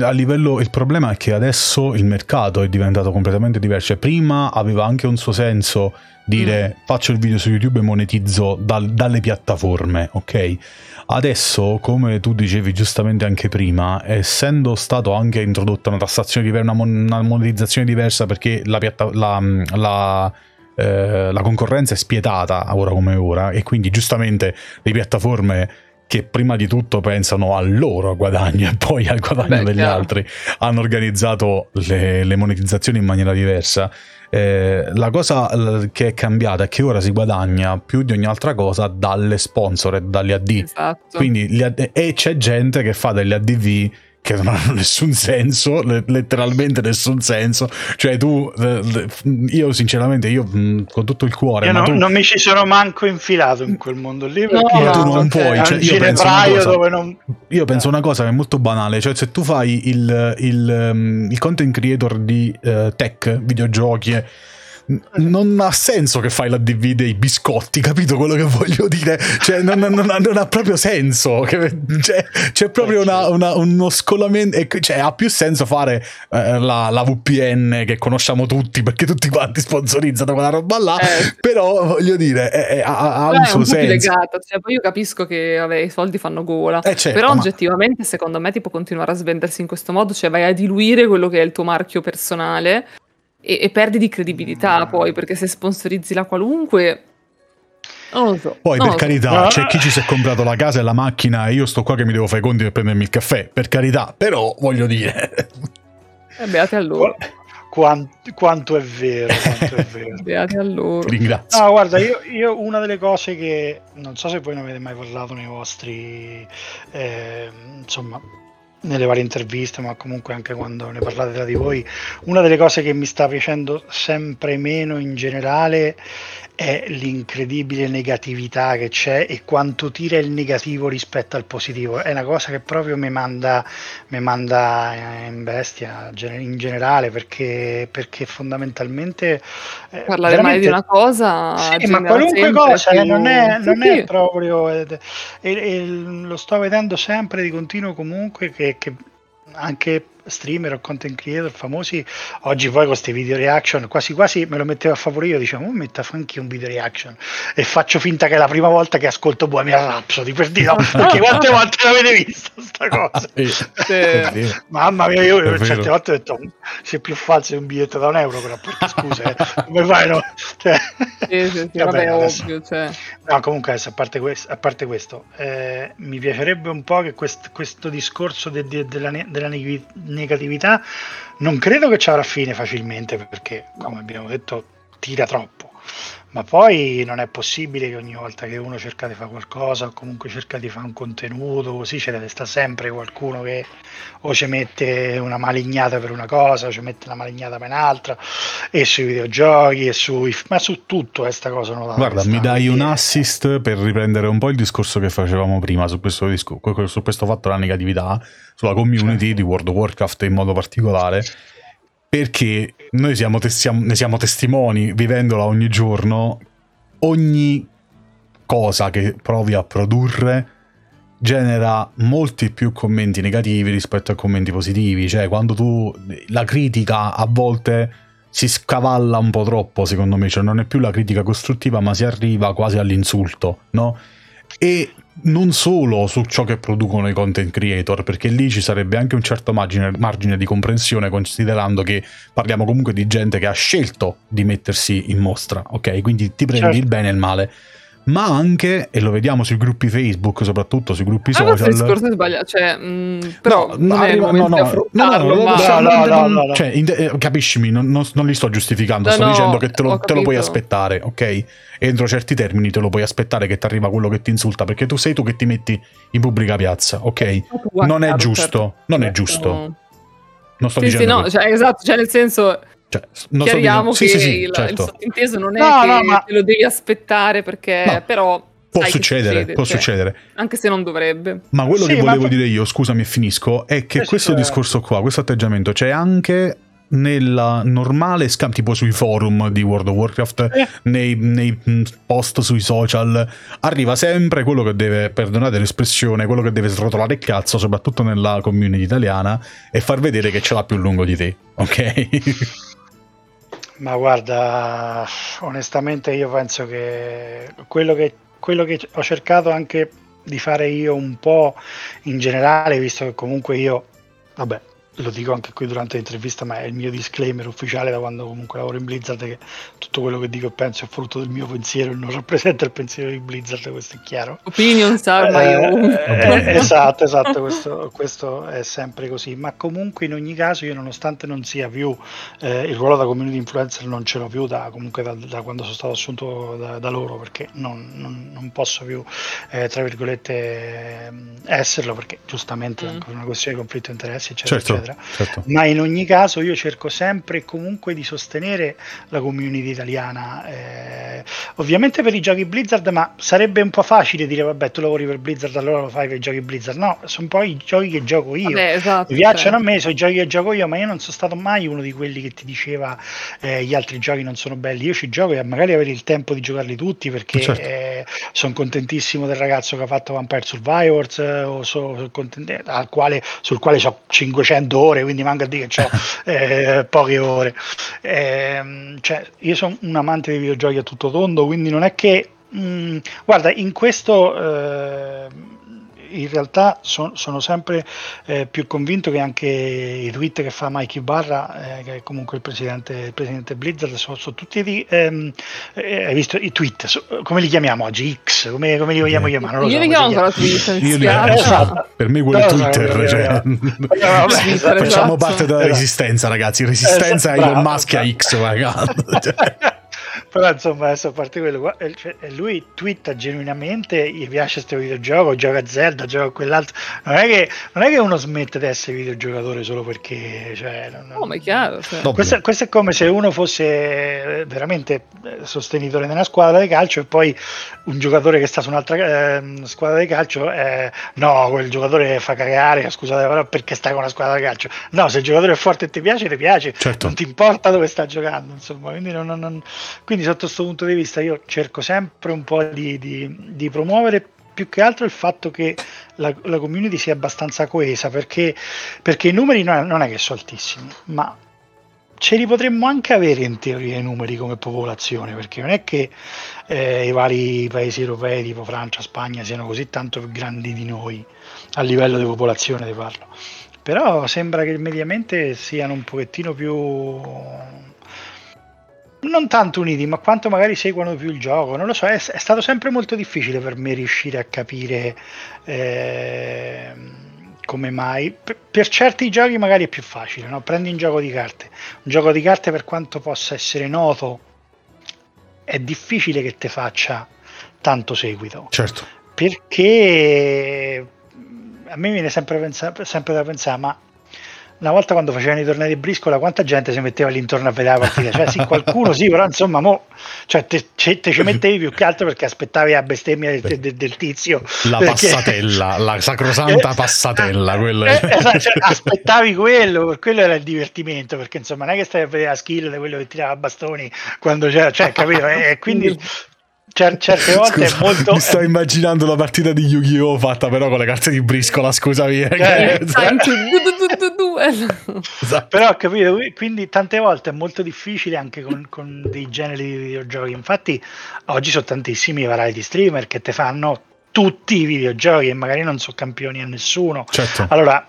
A livello, il problema è che adesso il mercato è diventato completamente diverso. Cioè, prima aveva anche un suo senso dire mm. faccio il video su YouTube e monetizzo dal, dalle piattaforme, ok? Adesso, come tu dicevi giustamente anche prima, essendo stato anche introdotta una tassazione diversa, una, una monetizzazione diversa perché la, piatta- la, la eh, la concorrenza è spietata ora come ora e quindi giustamente le piattaforme che prima di tutto pensano al loro guadagno e poi al guadagno Beh, degli chiaro. altri hanno organizzato le, le, monetizzazioni in maniera diversa. Eh, la cosa che è cambiata è che ora si guadagna più di ogni altra cosa dalle sponsor e dalle AD. Esatto. Quindi, e c'è gente che fa delle ADV che non hanno nessun senso, letteralmente nessun senso. Cioè, tu, io sinceramente, io con tutto il cuore. Io no, tu... non mi ci sono manco infilato in quel mondo lì. Perché no, tu non puoi. Cioè, io, penso cosa, non... io penso una cosa che è molto banale. Cioè, se tu fai il, il, il content creator di uh, tech, videogiochi non ha senso che fai la DV dei biscotti, capito quello che voglio dire? Cioè, non, non, non, ha, non ha, proprio senso. Cioè, c'è proprio una, una, uno scollamento. Cioè, ha più senso fare eh, la, la, VPN che conosciamo tutti perché tutti quanti sponsorizzano quella roba là. Eh. Però voglio dire, è, è, ha, ha un suo un senso. Legato. Cioè, poi io capisco che vabbè, i soldi fanno gola. Eh, certo, però ma... oggettivamente, secondo me, ti può continuare a svendersi in questo modo. Cioè, vai a diluire quello che è il tuo marchio personale e, e perdi di credibilità mm. poi, perché se sponsorizzi la qualunque... Non lo so. Poi, per carità, so. c'è chi ci si è comprato la casa e la macchina e io sto qua che mi devo fare i conti per prendermi il caffè. Per carità, però voglio dire... Eh, beati a loro. Quanto, quanto, è vero, quanto è vero. beati a loro. ringrazio. No, guarda, io, io, una delle cose che non so se voi ne avete mai parlato nei vostri, eh, insomma, nelle varie interviste, ma comunque anche quando ne parlate tra di voi, una delle cose che mi sta piacendo sempre meno in generale è l'incredibile negatività che c'è e quanto tira il negativo rispetto al positivo. È una cosa che proprio mi manda, mi manda in bestia in generale perché, perché fondamentalmente... Eh, Parlare mai di una cosa... Sì, ma qualunque cosa, più... non, è, non sì. è proprio... E, e, lo sto vedendo sempre di continuo comunque che, che anche streamer o content creator famosi oggi poi con questi video reaction quasi quasi me lo mettevo a favore io diciamo oh, metta anche un video reaction. E faccio finta che è la prima volta che ascolto Bohemian Rhapsody per dire no, perché quante volte l'avete visto sta cosa? eh, mamma mia io certe volte ho detto se più falso è un biglietto da un euro però perché scusa eh, come fai no? Cioè, sì, sì, sì, vabbè, vabbè ovvio cioè. no comunque adesso, a parte questo, a parte questo eh, mi piacerebbe un po' che quest, questo discorso de, de, della, della negatività non credo che ci avrà fine facilmente perché come abbiamo detto tira troppo ma poi non è possibile che ogni volta che uno cerca di fare qualcosa o comunque cerca di fare un contenuto così ce ne sta sempre qualcuno che o ci mette una malignata per una cosa o ci mette una malignata per un'altra e sui videogiochi e sui ma su tutto questa cosa non guarda mi dai un assist per riprendere un po' il discorso che facevamo prima su questo, disco, su questo fatto della negatività sulla community certo. di World of Warcraft in modo particolare perché noi siamo te- ne siamo testimoni vivendola ogni giorno, ogni cosa che provi a produrre genera molti più commenti negativi rispetto a commenti positivi, cioè quando tu la critica a volte si scavalla un po' troppo, secondo me, cioè non è più la critica costruttiva, ma si arriva quasi all'insulto, no? E non solo su ciò che producono i content creator, perché lì ci sarebbe anche un certo margine, margine, di comprensione, considerando che parliamo comunque di gente che ha scelto di mettersi in mostra, ok? Quindi ti prendi certo. il bene e il male. Ma anche, e lo vediamo sui gruppi Facebook, soprattutto sui gruppi social. Ma il discorso è sbagliato, cioè, mh, però no, non arriva, no, no, no, no, no, cioè, in, capiscimi, non, non, non, li sto giustificando, sto dicendo che te lo, te lo puoi aspettare, ok? entro certi termini te lo puoi aspettare che ti arriva quello che ti insulta perché tu sei tu che ti metti in pubblica piazza, ok? Non è giusto, certo. non è giusto. Non sto sì, dicendo. Sì, no, cioè, esatto, cioè nel senso cioè, chiariamo dicendo... che sì, sì, il, certo. il sottinteso non è no, che no, ma... te lo devi aspettare perché no. però Può succedere, succede, può cioè, succedere. Anche se non dovrebbe. Ma quello sì, che volevo ma... dire io, scusami e finisco, è che questo discorso qua, questo atteggiamento c'è anche nella normale scam tipo sui forum di World of Warcraft eh. nei, nei, post sui social arriva sempre quello che deve perdonate l'espressione quello che deve srotolare il cazzo soprattutto nella community italiana e far vedere che ce l'ha più lungo di te ok ma guarda onestamente io penso che quello che, quello che ho cercato anche di fare io un po' in generale visto che comunque io vabbè lo dico anche qui durante l'intervista, ma è il mio disclaimer ufficiale da quando comunque lavoro in Blizzard, che tutto quello che dico e penso è frutto del mio pensiero e non rappresenta il pensiero di Blizzard, questo è chiaro. Opinions are my own. Eh, esatto, esatto, questo, questo, è sempre così, ma comunque in ogni caso io nonostante non sia più eh, il ruolo da community influencer, non ce l'ho più da, comunque da, da quando sono stato assunto da, da loro, perché non, non, non posso più, eh, tra virgolette, esserlo, perché giustamente mm. è una questione di conflitto di interessi, eccetera, certo. eccetera eccetera. Certo. Ma in ogni caso io cerco sempre comunque di sostenere la community italiana. Eh, ovviamente per i giochi Blizzard, ma sarebbe un po' facile dire vabbè tu lavori per Blizzard allora lo fai per i giochi Blizzard. No, sono poi i giochi che gioco io. Vabbè, esatto, Mi piacciono cioè. a me, sono i giochi che gioco io, ma io non sono stato mai uno di quelli che ti diceva eh, gli altri giochi non sono belli. Io ci gioco e magari avere il tempo di giocarli tutti perché certo. eh, sono contentissimo del ragazzo che ha fatto Vampire Survivors eh, so, al quale, sul quale ho 500 ore, quindi manca a dire che ho eh, poche ore. Eh, cioè, io sono un amante dei videogiochi a tutto tondo, quindi non è che... Mh, mm, guarda, in questo... Eh, in realtà son, sono sempre eh, più convinto che anche i tweet che fa Mikey Barra, eh, che è comunque il presidente, il presidente Blizzard, sono, sono tutti di, ehm, eh, hai visto i tweet, so, come li chiamiamo oggi? X, come, come li vogliamo chiamare? Non lo Io so, li chiamo ancora Twitter, Io li, esatto. per me quello è Twitter, cioè, vabbè, facciamo esatto. parte della resistenza ragazzi, resistenza esatto, a Elon Musk a X, ragazzi. Però insomma, adesso a parte quello, cioè, lui twitta genuinamente, gli piace questo videogioco, gioca a Zelda, gioca a quell'altro. Non è, che, non è che uno smette di essere videogiocatore solo perché... Cioè, non, no, ma è chiaro. Cioè. Questo, questo, è come se uno fosse eh, veramente eh, sostenitore di una squadra di calcio e poi un giocatore che sta su un'altra eh, squadra di calcio, eh, no, quel giocatore fa cagare, scusate però perché sta con una squadra di calcio. No, se il giocatore è forte e ti piace, ti piace, certo. non ti importa dove sta giocando, insomma. Quindi, non, non, quindi sotto questo punto di vista io cerco sempre un po' di, di, di promuovere più che altro il fatto che la, la community sia abbastanza coesa perché, perché i numeri non è, non è che sono altissimi, ma ce li potremmo anche avere in teoria i numeri come popolazione, perché non è che eh, i vari paesi europei tipo Francia, Spagna siano così tanto più grandi di noi a livello di popolazione, ti parlo. Però sembra che mediamente siano un pochettino più non tanto uniti, ma quanto magari seguono più il gioco. Non lo so, è, è stato sempre molto difficile per me riuscire a capire eh, come mai. Per, per, certi giochi magari è più facile, no? prendi un gioco di carte. Un gioco di carte, per quanto possa essere noto, è difficile che te faccia tanto seguito. Certo. Perché a me viene sempre, pensa- sempre da pensare, ma una volta quando facevano i tornei di briscola, quanta gente si metteva lì intorno a vedere la partita? Cioè, sì, qualcuno sì, però insomma, mo, cioè, te, te, ci mettevi più che altro perché aspettavi la bestemmia del, del, del tizio. La perché... passatella, la sacrosanta passatella. Quello eh, esatto, cioè, aspettavi quello, per quello era il divertimento, perché insomma, non è che stai a vedere la skill di quello che tirava bastoni quando c'era, cioè, capito? E quindi Cer- certe volte Scusa, è molto. Mi sto immaginando la partita di Yu-Gi-Oh! fatta però con le carte di briscola. Scusami, eh, però capito. Quindi tante volte è molto difficile anche con, con dei generi di videogiochi. Infatti, oggi sono tantissimi variety streamer che ti fanno tutti i videogiochi e magari non sono campioni a nessuno. Certo. Allora,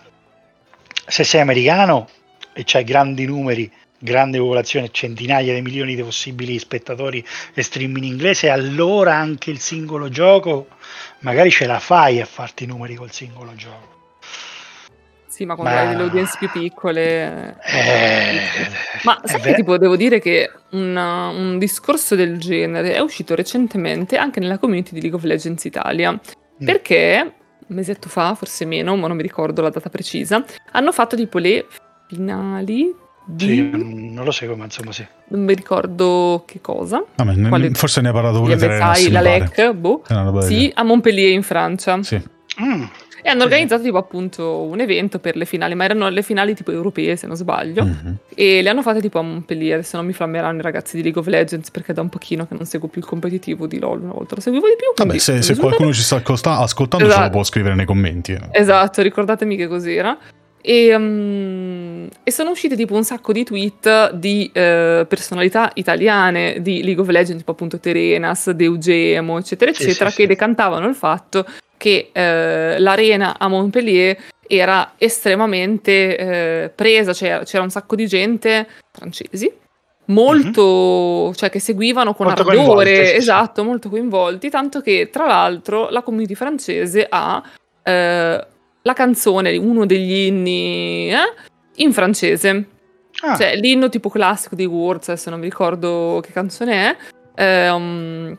se sei americano e c'hai grandi numeri grande popolazione, centinaia di milioni di possibili spettatori e stream in inglese, allora anche il singolo gioco magari ce la fai a farti i numeri col singolo gioco. Sì, ma quando ma... hai delle audience più piccole... Eh... Ma sai che tipo devo dire che una, un discorso del genere è uscito recentemente anche nella community di League of Legends Italia, mm. perché un mesetto fa, forse meno, ma non mi ricordo la data precisa, hanno fatto tipo le finali di... Sì, non lo seguo, ma insomma sì. Non mi ricordo che cosa. Vabbè, Quale... Forse ne ha parlato pure MSI, la LEC, boh. Sì, a Montpellier in Francia. Sì. Mm. E hanno organizzato tipo appunto un evento per le finali, ma erano le finali tipo europee se non sbaglio. Mm-hmm. E le hanno fatte tipo a Montpellier, adesso non mi flammeranno i ragazzi di League of Legends perché da un pochino che non seguo più il competitivo di LoL, una volta lo seguivo di più. Vabbè, se, se qualcuno ci sta ascoltando esatto. ce lo esatto. può scrivere nei commenti. Eh. Esatto, ricordatemi che cos'era. E, um, e, sono uscite tipo un sacco di tweet di uh, personalità italiane di League of Legends, tipo appunto Terenas, Deugemo, eccetera, sì, eccetera, sì, che sì. decantavano il fatto che uh, l'arena a Montpellier era estremamente uh, presa, cioè c'era un sacco di gente francesi molto, mm-hmm. cioè che seguivano con molto ardore, esatto, molto coinvolti, tanto che tra l'altro la community francese ha la canzone, uno degli inni, eh, in francese. Ah. Cioè, l'inno tipo classico di Words, se non mi ricordo che canzone è, ehm,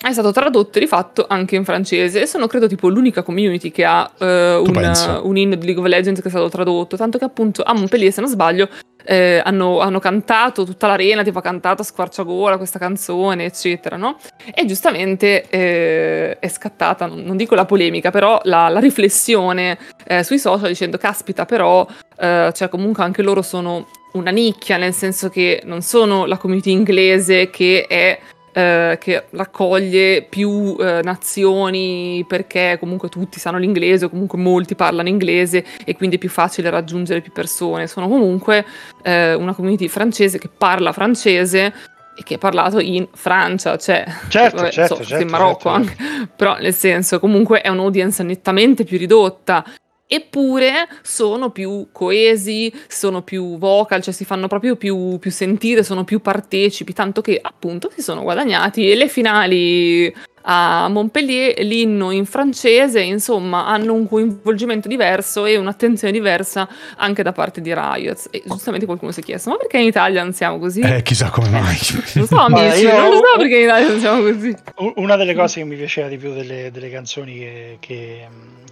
è stato tradotto e rifatto anche in francese. E sono, credo, tipo l'unica community che ha eh, un, un, inno di League of Legends che è stato tradotto. Tanto che, appunto, a Montpellier, se non sbaglio, eh, hanno, hanno, cantato tutta l'arena, tipo ha cantato a squarciagola questa canzone, eccetera, no? E giustamente eh, è scattata, non, dico la polemica, però la, la riflessione eh, sui social dicendo, caspita, però, eh, cioè comunque anche loro sono una nicchia, nel senso che non sono la community inglese che è eh, che raccoglie più eh, nazioni perché comunque tutti sanno l'inglese o comunque molti parlano inglese e quindi è più facile raggiungere più persone. Sono comunque eh, una community francese che parla francese e che è parlato in Francia, cioè certo, vabbè, certo, so, certo, in Marocco certo, anche, però nel senso comunque è un'audience nettamente più ridotta eppure sono più coesi, sono più vocal, cioè si fanno proprio più, più, sentire, sono più partecipi, tanto che appunto si sono guadagnati le finali a Montpellier l'inno in francese, insomma hanno un coinvolgimento diverso e un'attenzione diversa anche da parte di Riot. E giustamente qualcuno si è chiesto, ma perché in Italia non siamo così? Eh, chissà come mai. non so amici, io... non lo so perché in Italia non siamo così. Una delle cose che mi piaceva di più delle, delle canzoni che, che,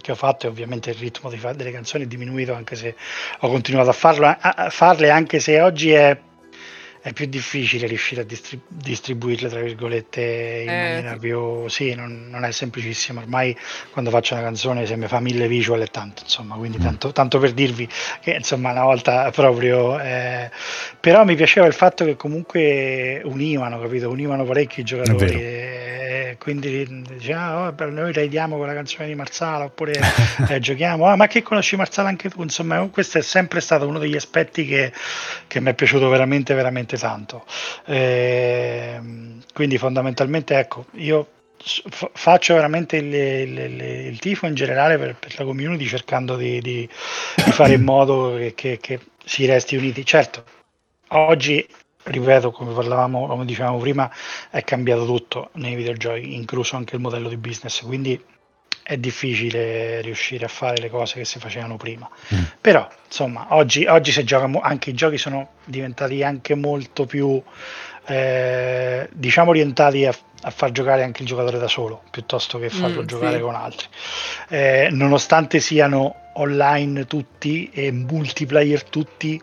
che, ho fatto è ovviamente il ritmo fa- delle canzoni è diminuito anche se ho continuato a, farlo, a, a farle anche se oggi è è più difficile riuscire a distrib- distribuirle, tra virgolette, in eh, maniera più... Sì, non, non, è semplicissimo. Ormai quando faccio una canzone se mi fa mille visual è tanto, insomma, quindi mm. tanto, tanto per dirvi che, insomma, una volta proprio... Eh... Però mi piaceva il fatto che comunque univano, capito? Univano parecchi giocatori. E quindi dicevano, ah, noi raidiamo con la canzone di Marsala oppure eh, giochiamo, ah, ma che conosci Marsala anche tu? Insomma, questo è sempre stato uno degli aspetti che, che mi è piaciuto veramente, veramente tanto. Eh, quindi fondamentalmente ecco, io faccio veramente il, il, il, il, tifo in generale per, per, la community cercando di, di, di fare in modo che, che, che, si resti uniti. Certo, oggi, ripeto, come parlavamo, come dicevamo prima, è cambiato tutto nei videogiochi, incluso anche il modello di business, quindi è difficile riuscire a fare le cose che si facevano prima. Mm. Però, insomma, oggi, oggi si gioca, anche i giochi sono diventati anche molto più, eh, diciamo, orientati a, a, far giocare anche il giocatore da solo, piuttosto che farlo mm, giocare sì. con altri. Eh, nonostante siano online tutti e multiplayer tutti,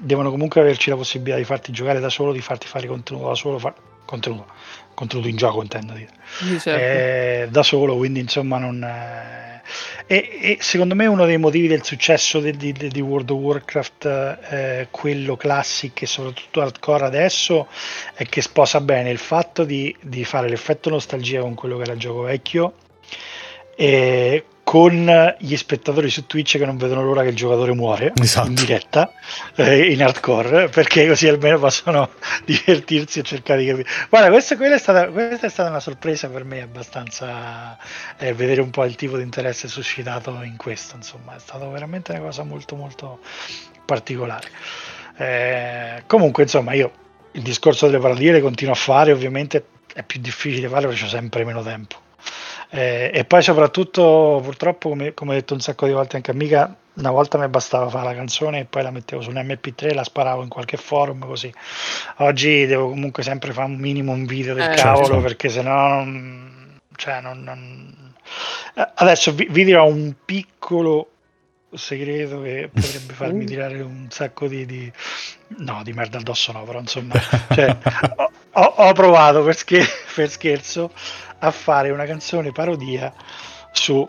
devono comunque averci la possibilità di farti giocare da solo, di farti fare contenuto da solo, far, contenuto contenuto in gioco intendo dire certo. eh, da solo quindi insomma non eh, e, e, secondo me uno dei motivi del successo di, di, di World of Warcraft eh, quello classic e soprattutto hardcore adesso è che sposa bene il fatto di, di fare l'effetto nostalgia con quello che era il gioco vecchio e con gli spettatori su Twitch che non vedono l'ora che il giocatore muore esatto. in diretta eh, in hardcore perché così almeno possono divertirsi e cercare di capire. Guarda questa, è stata, questa, è stata, una sorpresa per me abbastanza eh, vedere un po' il tipo di interesse suscitato in questo insomma è stata veramente una cosa molto molto particolare. Eh, comunque insomma io il discorso delle parodie le continuo a fare ovviamente è più difficile farlo perché ho sempre meno tempo eh, e poi soprattutto purtroppo come, come, ho detto un sacco di volte anche a Mica una volta mi bastava fare la canzone e poi la mettevo su un MP3 e la sparavo in qualche forum così. Oggi devo comunque sempre fare un minimo un video del eh, cavolo certo. perché sennò non, cioè non, non... Adesso vi, vi, dirò un piccolo segreto che potrebbe farmi tirare un sacco di, di... no di merda addosso no però insomma cioè, ho, ho, ho, provato per, scher- per scherzo a fare una canzone parodia su,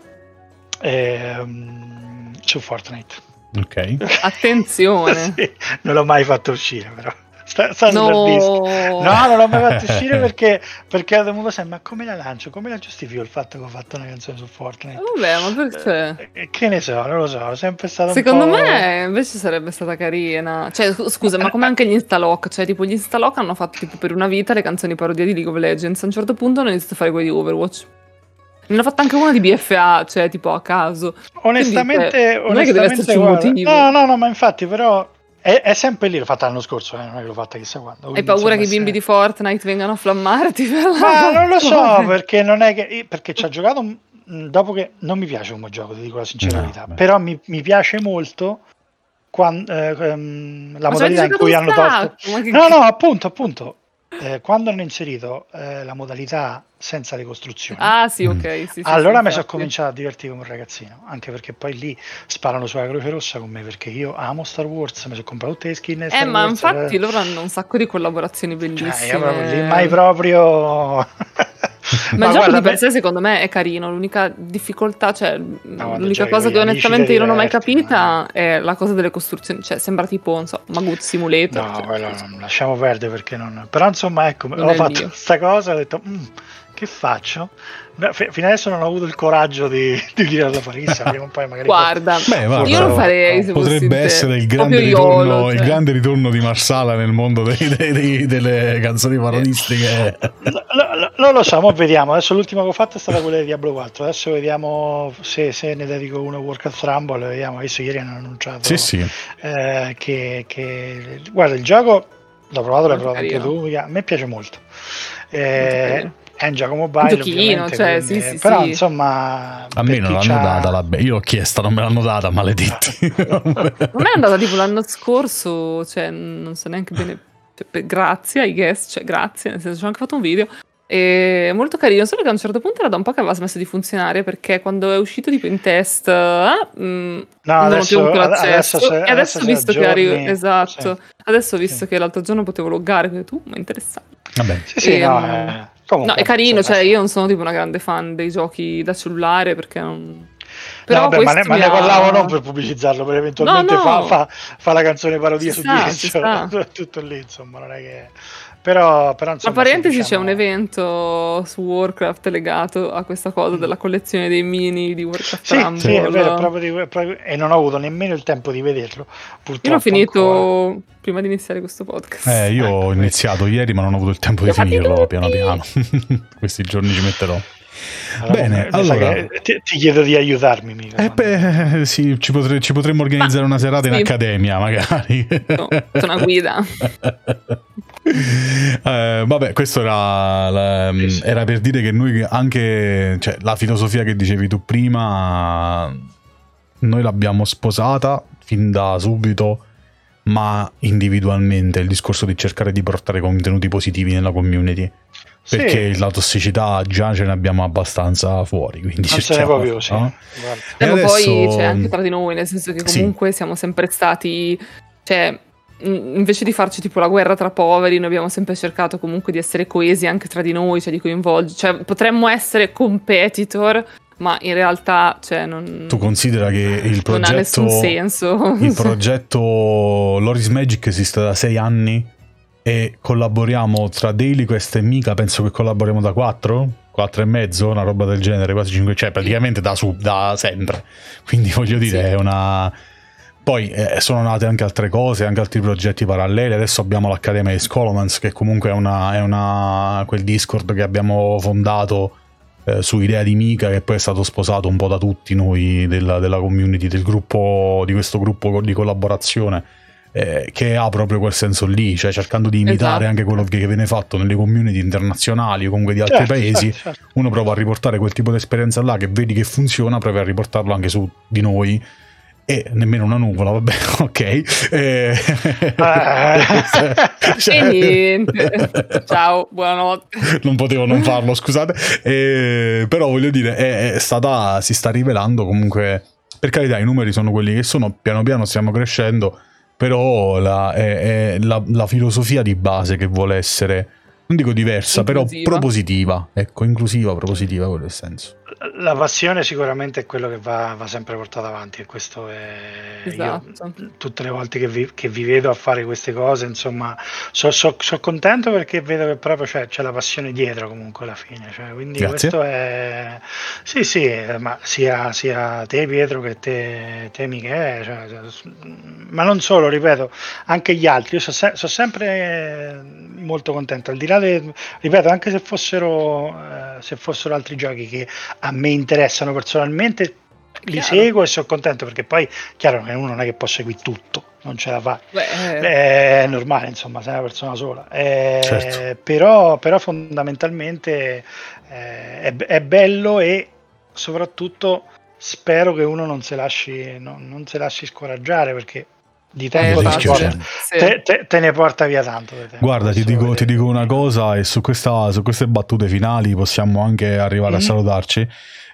ehm, su Fortnite. Ok. Attenzione. sì, non l'ho mai fatto uscire però. Sta, no. no, non l'ho mai fatto uscire perché, perché ho dovuto sempre, ma come la lancio? Come la giustifico il fatto che ho fatto una canzone su Fortnite? Vabbè, ma perché? Eh, che ne so, non lo so, è sempre stato Secondo me invece sarebbe stata carina. Cioè, scusa, ma come anche gli Instalock, cioè tipo gli Instalock hanno fatto tipo per una vita le canzoni parodia di League of Legends, a un certo punto hanno iniziato a fare quelle di Overwatch. Ne hanno fatta anche una di BFA, cioè tipo a caso. Onestamente, Quindi, cioè, onestamente non è che deve esserci un motivo. No, no, no, ma infatti però è, è, sempre lì, l'ho fatta l'anno scorso, eh, non è che l'ho fatta chissà quando. Hai paura che i bimbi se... di Fortnite vengano a flammarti? Per la... Ma non lo so, perché non è che... Perché ci ha giocato dopo che non mi piace come gioco, ti dico la sincerità, no, però mi, mi, piace molto quando, eh, ehm, la Ma modalità in cui hanno tolto... No, no, appunto, appunto, eh, quando hanno inserito eh, la modalità senza le costruzioni, ah sì, ok. Sì, sì, allora sì, mi sono cominciato a divertire come un ragazzino. Anche perché poi lì sparano sulla Croce Rossa con me perché io amo Star Wars. Mi sono comprato tutte le skin. Eh, ma Wars, infatti eh. loro hanno un sacco di collaborazioni bellissime. Cioè, io proprio lì mai proprio. Ma, il gioco di per sé secondo me è carino, l'unica difficoltà, cioè no, l'unica cosa che onestamente io non ho mai capita ma... è la cosa delle costruzioni, cioè sembra tipo, non so, Magut Simulator. No, cioè, quello non, lasciamo perdere perché non... Però insomma, ecco, ho fatto questa cosa, ho detto, mm, che faccio? fino adesso non ho avuto il coraggio di, di dire alla Parissa. Prima poi magari guarda, Beh, guarda, io lo farei. Se potrebbe essere il grande, ritorno, iolo, cioè. il grande, ritorno, di Marsala nel mondo dei, dei, dei, delle canzoni parodistiche. No, no, non lo so, ma vediamo. Adesso l'ultima che ho fatto è stata quella di Diablo 4. Adesso vediamo se, se ne dedico uno a Warcraft Rumble. Vediamo. Adesso ieri hanno annunciato sì, sì. Eh, che, che, guarda il gioco. L'ho provato, l'hai provato anche tu. A me piace molto. Eh, È un gioco mobile, un giochino, cioè, sì, sì, però sì. insomma... A me non l'hanno data la Io l'ho chiesta, non me l'hanno data, maledetti. me è andata tipo l'anno scorso, cioè non so neanche bene... Cioè, grazie, I guess, cioè grazie, nel senso ho anche fatto un video. E molto carino, solo che a un certo punto era da un po' che aveva smesso di funzionare perché quando è uscito tipo in test, ah, mh, no, non adesso, ho più avuto l'accesso. Adesso, e adesso, adesso visto che arrivo, esatto, sì. adesso visto sì. che l'altro giorno potevo loggare, tu, ma interessante. Vabbè, sì, sì, e, no, eh Comunque, no, è carino, cioè io non sono tipo una grande fan dei giochi da cellulare perché non... Però no, vabbè, ma, ne, ma ne, parlavo non per pubblicizzarlo, per eventualmente no, no. Fa, fa, fa, la canzone parodia ci su sta, tutto lì, insomma, non è che... Però, però insomma, Tra parentesi diciamo... c'è un evento su Warcraft legato a questa cosa della collezione dei mini di Warcraft sì, Rumble. Sì, è vero, proprio di, proprio, e non ho avuto nemmeno il tempo di vederlo. Purtroppo io l'ho finito ancora. prima di iniziare questo podcast. Eh, io ho iniziato ieri ma non ho avuto il tempo di finirlo piano piano. Questi giorni ci metterò. Allora, Bene, allora ti, ti, chiedo di aiutarmi. Mica, eh beh, sì, ci, potre, ci, potremmo organizzare Ma, una serata sì. in accademia, magari. No, sono una guida. eh, vabbè, questo era, la, era, per dire che noi anche cioè, la filosofia che dicevi tu prima, noi l'abbiamo sposata fin da subito, ma individualmente il discorso di cercare di portare contenuti positivi nella community. Perché sì. la tossicità già ce ne abbiamo abbastanza fuori. Quindi non ce n'è proprio, sì. No? E adesso... poi c'è anche tra di noi, nel senso che comunque sì. siamo sempre stati. Cioè, invece di farci tipo la guerra tra poveri, noi abbiamo sempre cercato comunque di essere coesi anche tra di noi, cioè di coinvolgere, cioè potremmo essere competitor, ma in realtà cioè, non, tu considera che il progetto non ha nessun senso. Il progetto Loris Magic esiste da sei anni e collaboriamo tra Daily Quest e Mika, penso che collaboriamo da quattro, quattro e mezzo, una roba del genere, quasi cinque, cioè praticamente da, sub, da sempre. Quindi voglio dire, sì. è una poi eh, sono nate anche altre cose, anche altri progetti paralleli. Adesso abbiamo l'Accademia di Scholomans, che comunque è, una, è una, quel Discord che abbiamo fondato eh, su idea di Mika, che poi è stato sposato un po' da tutti noi della, della community, del gruppo, di questo gruppo di collaborazione. Eh, che ha proprio quel senso lì, cioè cercando di imitare esatto. anche quello che viene fatto nelle community internazionali o comunque di altri certo, paesi, certo, certo. uno prova a riportare quel tipo di esperienza là che vedi che funziona, prova a riportarlo anche su di noi e nemmeno una nuvola, vabbè, ok. E... cioè... niente. Ciao, buonanotte. Non potevo non farlo, scusate. E... Però voglio dire, è, è stata, si sta rivelando comunque, per carità, i numeri sono quelli che sono, piano piano stiamo crescendo, però la, è, è la, la filosofia di base che vuole essere, non dico diversa, inclusiva. però propositiva, ecco, inclusiva, propositiva, quello è il senso la passione sicuramente è quello che va, va sempre portato avanti e questo è esatto. io, tutte le volte che vi, che vi, vedo a fare queste cose insomma sono so, so contento perché vedo che proprio c'è, c'è, la passione dietro comunque alla fine cioè, quindi Grazie. questo è sì sì ma sia, sia te Pietro che te, te Michele cioè, cioè, ma non solo ripeto anche gli altri io sono se, so sempre molto contento al di là de, ripeto anche se fossero eh, se fossero altri giochi che a me interessano personalmente, li chiaro. seguo e sono contento perché poi, chiaro che uno non è che può seguire tutto, non ce la fa. Beh, eh. È normale, insomma, sei una persona sola. Eh, certo. però, però, fondamentalmente eh, è, è, bello e soprattutto spero che uno non si lasci, non, non si lasci scoraggiare perché di tempo eh, te, sì. te, te, te, ne porta via tanto. Guarda, ti dico, ti dico, una cosa e su, questa, su, queste battute finali possiamo anche arrivare mm. a salutarci.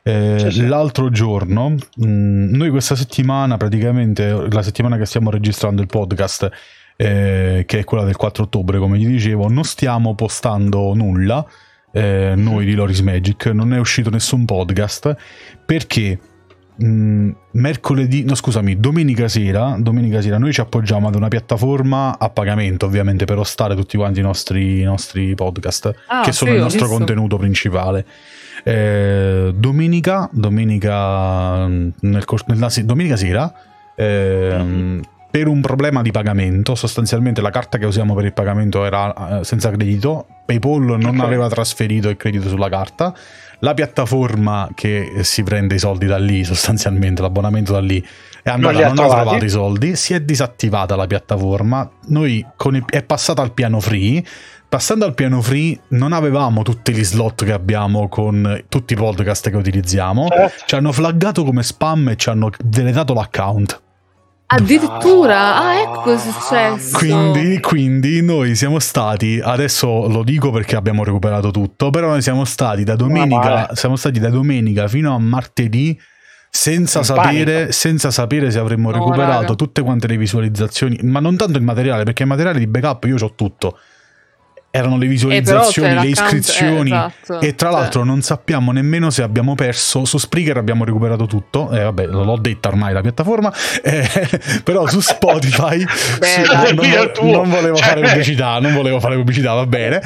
Eh. L'altro giorno, mh, mm, noi questa settimana, praticamente la settimana che stiamo registrando il podcast, eh, che è quella del 4 ottobre, come vi dicevo, non stiamo postando nulla. Eh, noi di Loris Magic non è uscito nessun podcast perché mh, mm, mercoledì, no scusami, domenica sera, domenica sera noi ci appoggiamo ad una piattaforma a pagamento ovviamente per ostare tutti quanti i nostri, i nostri podcast ah, che sono sì, il nostro visto. contenuto principale. Eh, domenica, domenica, nel, nella, domenica sera eh, mm-hmm per un problema di pagamento. Sostanzialmente la carta che usiamo per il pagamento era eh, senza credito, PayPal non okay. aveva trasferito il credito sulla carta. La piattaforma che si prende i soldi da lì, sostanzialmente l'abbonamento da lì, è andata, non, non ha trovato i soldi, si è disattivata la piattaforma, noi il, è passata al piano free. Passando al piano free non avevamo tutti gli slot che abbiamo con tutti i podcast che utilizziamo, certo. ci hanno flaggato come spam e ci hanno deletato l'account. Addirittura, ah, ecco cosa è successo. Quindi, quindi, noi siamo stati, adesso lo dico perché abbiamo recuperato tutto, però noi siamo stati da domenica, siamo stati da domenica fino a martedì senza sapere, senza sapere, se avremmo recuperato raga. tutte quante le visualizzazioni, ma non tanto il materiale, perché il materiale di backup io ho tutto erano le visualizzazioni, eh, le iscrizioni eh, esatto. e tra l'altro cioè. non sappiamo nemmeno se abbiamo perso, su Spreaker abbiamo recuperato tutto, eh, vabbè l'ho detta ormai la piattaforma, eh, però su Spotify Beh, non, non, volevo cioè, fare pubblicità, non volevo fare pubblicità, va bene,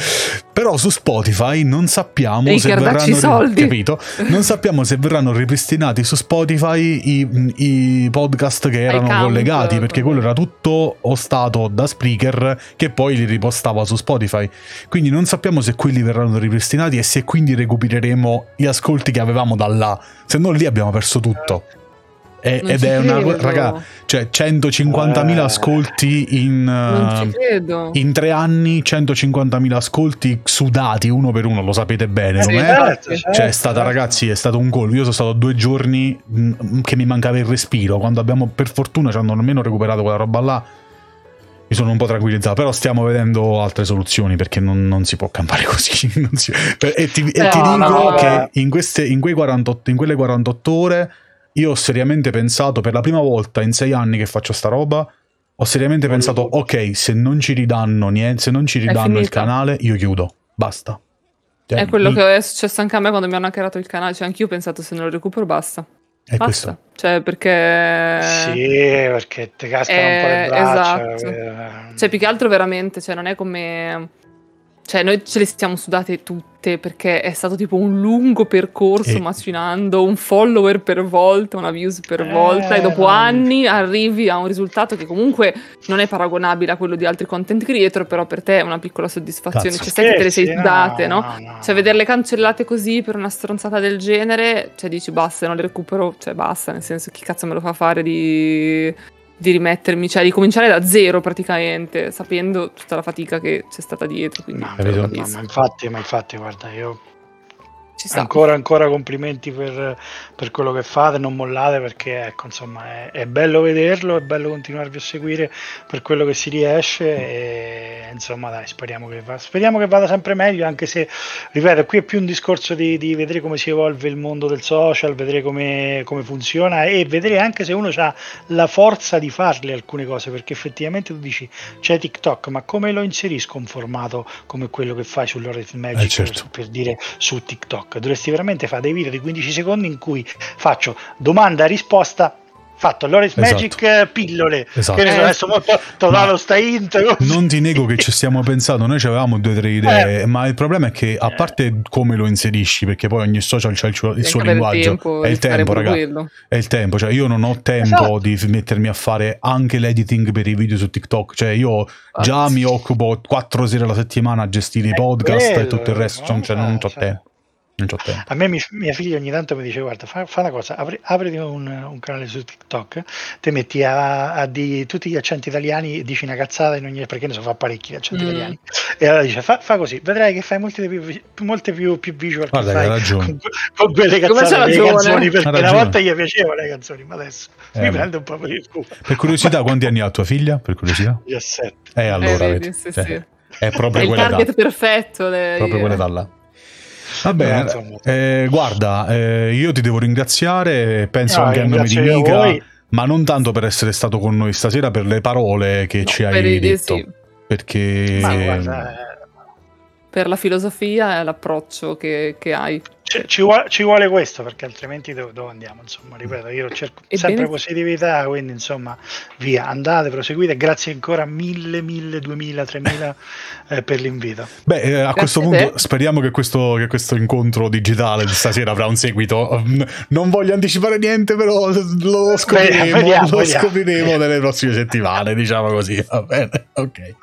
però su Spotify non sappiamo Riker, se verranno soldi. Capito? Non sappiamo se verranno ripristinati su Spotify i, i podcast che erano count, collegati, perché quello era tutto ostato da Spreaker che poi li ripostava su Spotify. Quindi non sappiamo se quelli verranno ripristinati e se quindi recupereremo gli ascolti che avevamo da là. Se no lì abbiamo perso tutto. E, ed è una cosa, raga, cioè 150.000 eh. ascolti in, uh, in tre anni, 150.000 ascolti sudati uno per uno, lo sapete bene. Eh, certo, certo, cioè, è stata, certo. ragazzi, è stato un colpo. Io sono stato due giorni mh, mm, che mi mancava il respiro. Quando abbiamo, per fortuna, ci hanno almeno recuperato quella roba là mi sono un po' tranquillizzato, però stiamo vedendo altre soluzioni perché non, non si può campare così. Si... e ti, e ti dico no, che in, queste, in, 48, in, quelle 48 ore io ho seriamente pensato, per la prima volta in sei anni che faccio sta roba, ho seriamente pensato, ok, se non ci ridanno niente, se non ci ridanno il canale, io chiudo, basta. Cioè, è quello mi... che è successo anche a me quando mi hanno hackerato il canale, cioè anch'io ho pensato se non lo recupero basta. È Basta. questo. Cioè, perché... Sì, perché ti cascano eh, un po' le braccia. Esatto. Eh. Cioè, più che altro veramente, cioè, non è come cioè, noi ce le siamo sudate tutte perché è stato tipo un lungo percorso e... macinando un follower per volta, una views per eh, volta, e dopo anni arrivi a un risultato che comunque non è paragonabile a quello di altri content creator, però per te è una piccola soddisfazione. Cazzo. Cioè, sai che te le sei sudate, no, no? no? Cioè, vederle cancellate così per una stronzata del genere, cioè dici basta, non le recupero, cioè basta, nel senso chi cazzo me lo fa fare di di rimettermi, cioè di cominciare da zero praticamente, sapendo tutta la fatica che c'è stata dietro. Quindi no, no, ma infatti, ma infatti, guarda, io Ancora, ancora complimenti per, per, quello che fate, non mollate perché ecco, insomma, è, è, bello vederlo, è bello continuarvi a seguire per quello che si riesce e insomma dai, speriamo che, va, speriamo che vada sempre meglio, anche se, ripeto, qui è più un discorso di, di vedere come si evolve il mondo del social, vedere come, come funziona e vedere anche se uno ha la forza di farle alcune cose, perché effettivamente tu dici c'è TikTok, ma come lo inserisco un formato come quello che fai sull'Oret Magic eh certo. per, per dire su TikTok? Dovresti veramente fare dei video di 15 secondi in cui faccio domanda-risposta fatto Loris esatto. Magic eh, pillole esatto. che ne so, eh. adesso molto totale sta int non ti nego che ci stiamo pensando noi avevamo due o tre idee eh. ma il problema è che a eh. parte come lo inserisci perché poi ogni social ha il suo, il suo linguaggio è il tempo raga è il tempo cioè io non ho tempo esatto. di mettermi a fare anche l'editing per i video su TikTok cioè io già mi occupo quattro sere alla settimana a gestire i podcast quello, e tutto il resto cioè, non ho tempo a me mi, mia figlia ogni tanto mi dice guarda fa, fa una cosa apri, apriti un, un, canale su TikTok ti metti a, a di tutti gli accenti italiani e dici una cazzata in ogni perché ne so fa parecchi accenti mm. italiani. E allora dice fa, fa, così vedrai che fai molte più, molte più, più visual guarda, fai ragione. Con, con quelle cazzate delle canzoni perché una volta gli piacevano le canzoni ma adesso eh, mi prende un po' di scusa per curiosità quanti anni ha tua figlia per curiosità? 17 eh allora eh, vedi, sì, cioè, sì. è proprio è il target da. perfetto proprio quella da là Va bene, eh, guarda, eh, io ti devo ringraziare, penso no, anche a nome di Mica, ma non tanto per essere stato con noi stasera, per le parole che no, ci hai detto. Sì. Perché... Guarda, per la filosofia e l'approccio che, che hai. Ci, ci, vuole, ci, vuole, questo perché altrimenti dove, dove, andiamo? Insomma, ripeto, io cerco e sempre positività, quindi insomma, via, andate, proseguite. Grazie ancora mille, mille, duemila, tremila eh, per l'invito. Beh, eh, a questo punto speriamo che questo, che questo, incontro digitale di stasera avrà un seguito. Non voglio anticipare niente, però lo scopriremo, vediamo, lo vediamo. scopriremo nelle prossime settimane, diciamo così. Va bene, ok.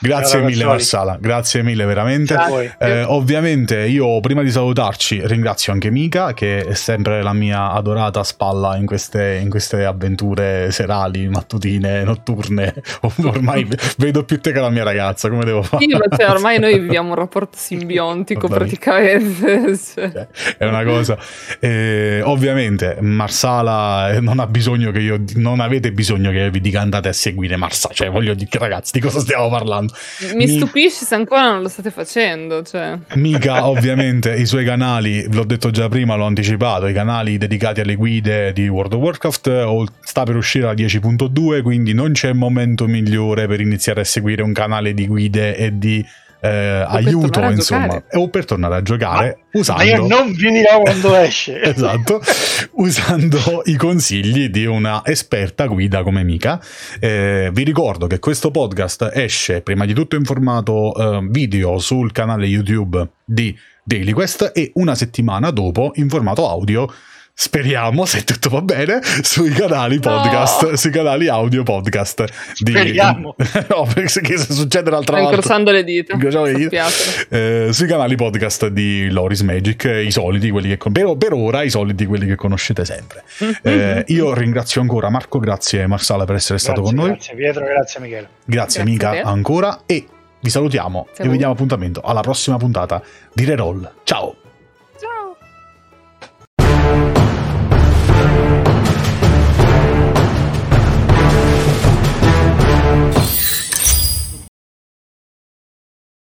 Grazie mille, Marsala. Grazie mille, veramente. Eh, ovviamente, io prima di salutarci ringrazio anche Mika, che è sempre la mia adorata spalla in queste, in queste avventure serali, mattutine, notturne. Ormai vedo più te che la mia ragazza, come devo fare? Sì, ma cioè, ormai noi viviamo un rapporto simbiontico praticamente. Cioè, è una cosa. Eh, ovviamente, Marsala eh, non ha bisogno che io. Non avete bisogno che vi dica andate a seguire Marsala. Cioè, voglio dire, ragazzi, di cosa stiamo parlando? Mi, Mi... stupisci se ancora non lo state facendo. Cioè. Mica, ovviamente, i suoi canali, l'ho detto già prima, l'ho anticipato, i canali dedicati alle guide di World of Warcraft sta per uscire la 10.2, quindi non c'è momento migliore per iniziare a seguire un canale di guide e di eh, aiuto, insomma, o per tornare a giocare ma, usando... Ma non finirò quando esce. esatto, usando i consigli di una esperta guida come Mika. Eh, vi ricordo che questo podcast esce prima di tutto in formato eh, video sul canale YouTube di Daily Quest e una settimana dopo in formato audio speriamo, se tutto va bene, sui canali podcast, no. sui canali audio podcast. Di... Speriamo. no, perché se succede l'altra volta... Incrociando le dita. Eh, sui canali podcast di Loris Magic, i soliti, quelli che... Per, per ora, i soliti, quelli che conoscete sempre. Mm-hmm. Eh, io ringrazio ancora Marco, grazie Marsala per essere grazie, stato con noi. Grazie Pietro, grazie Michele. Grazie, grazie Mica ancora e vi salutiamo e vi diamo appuntamento alla prossima puntata di Reroll. Ciao!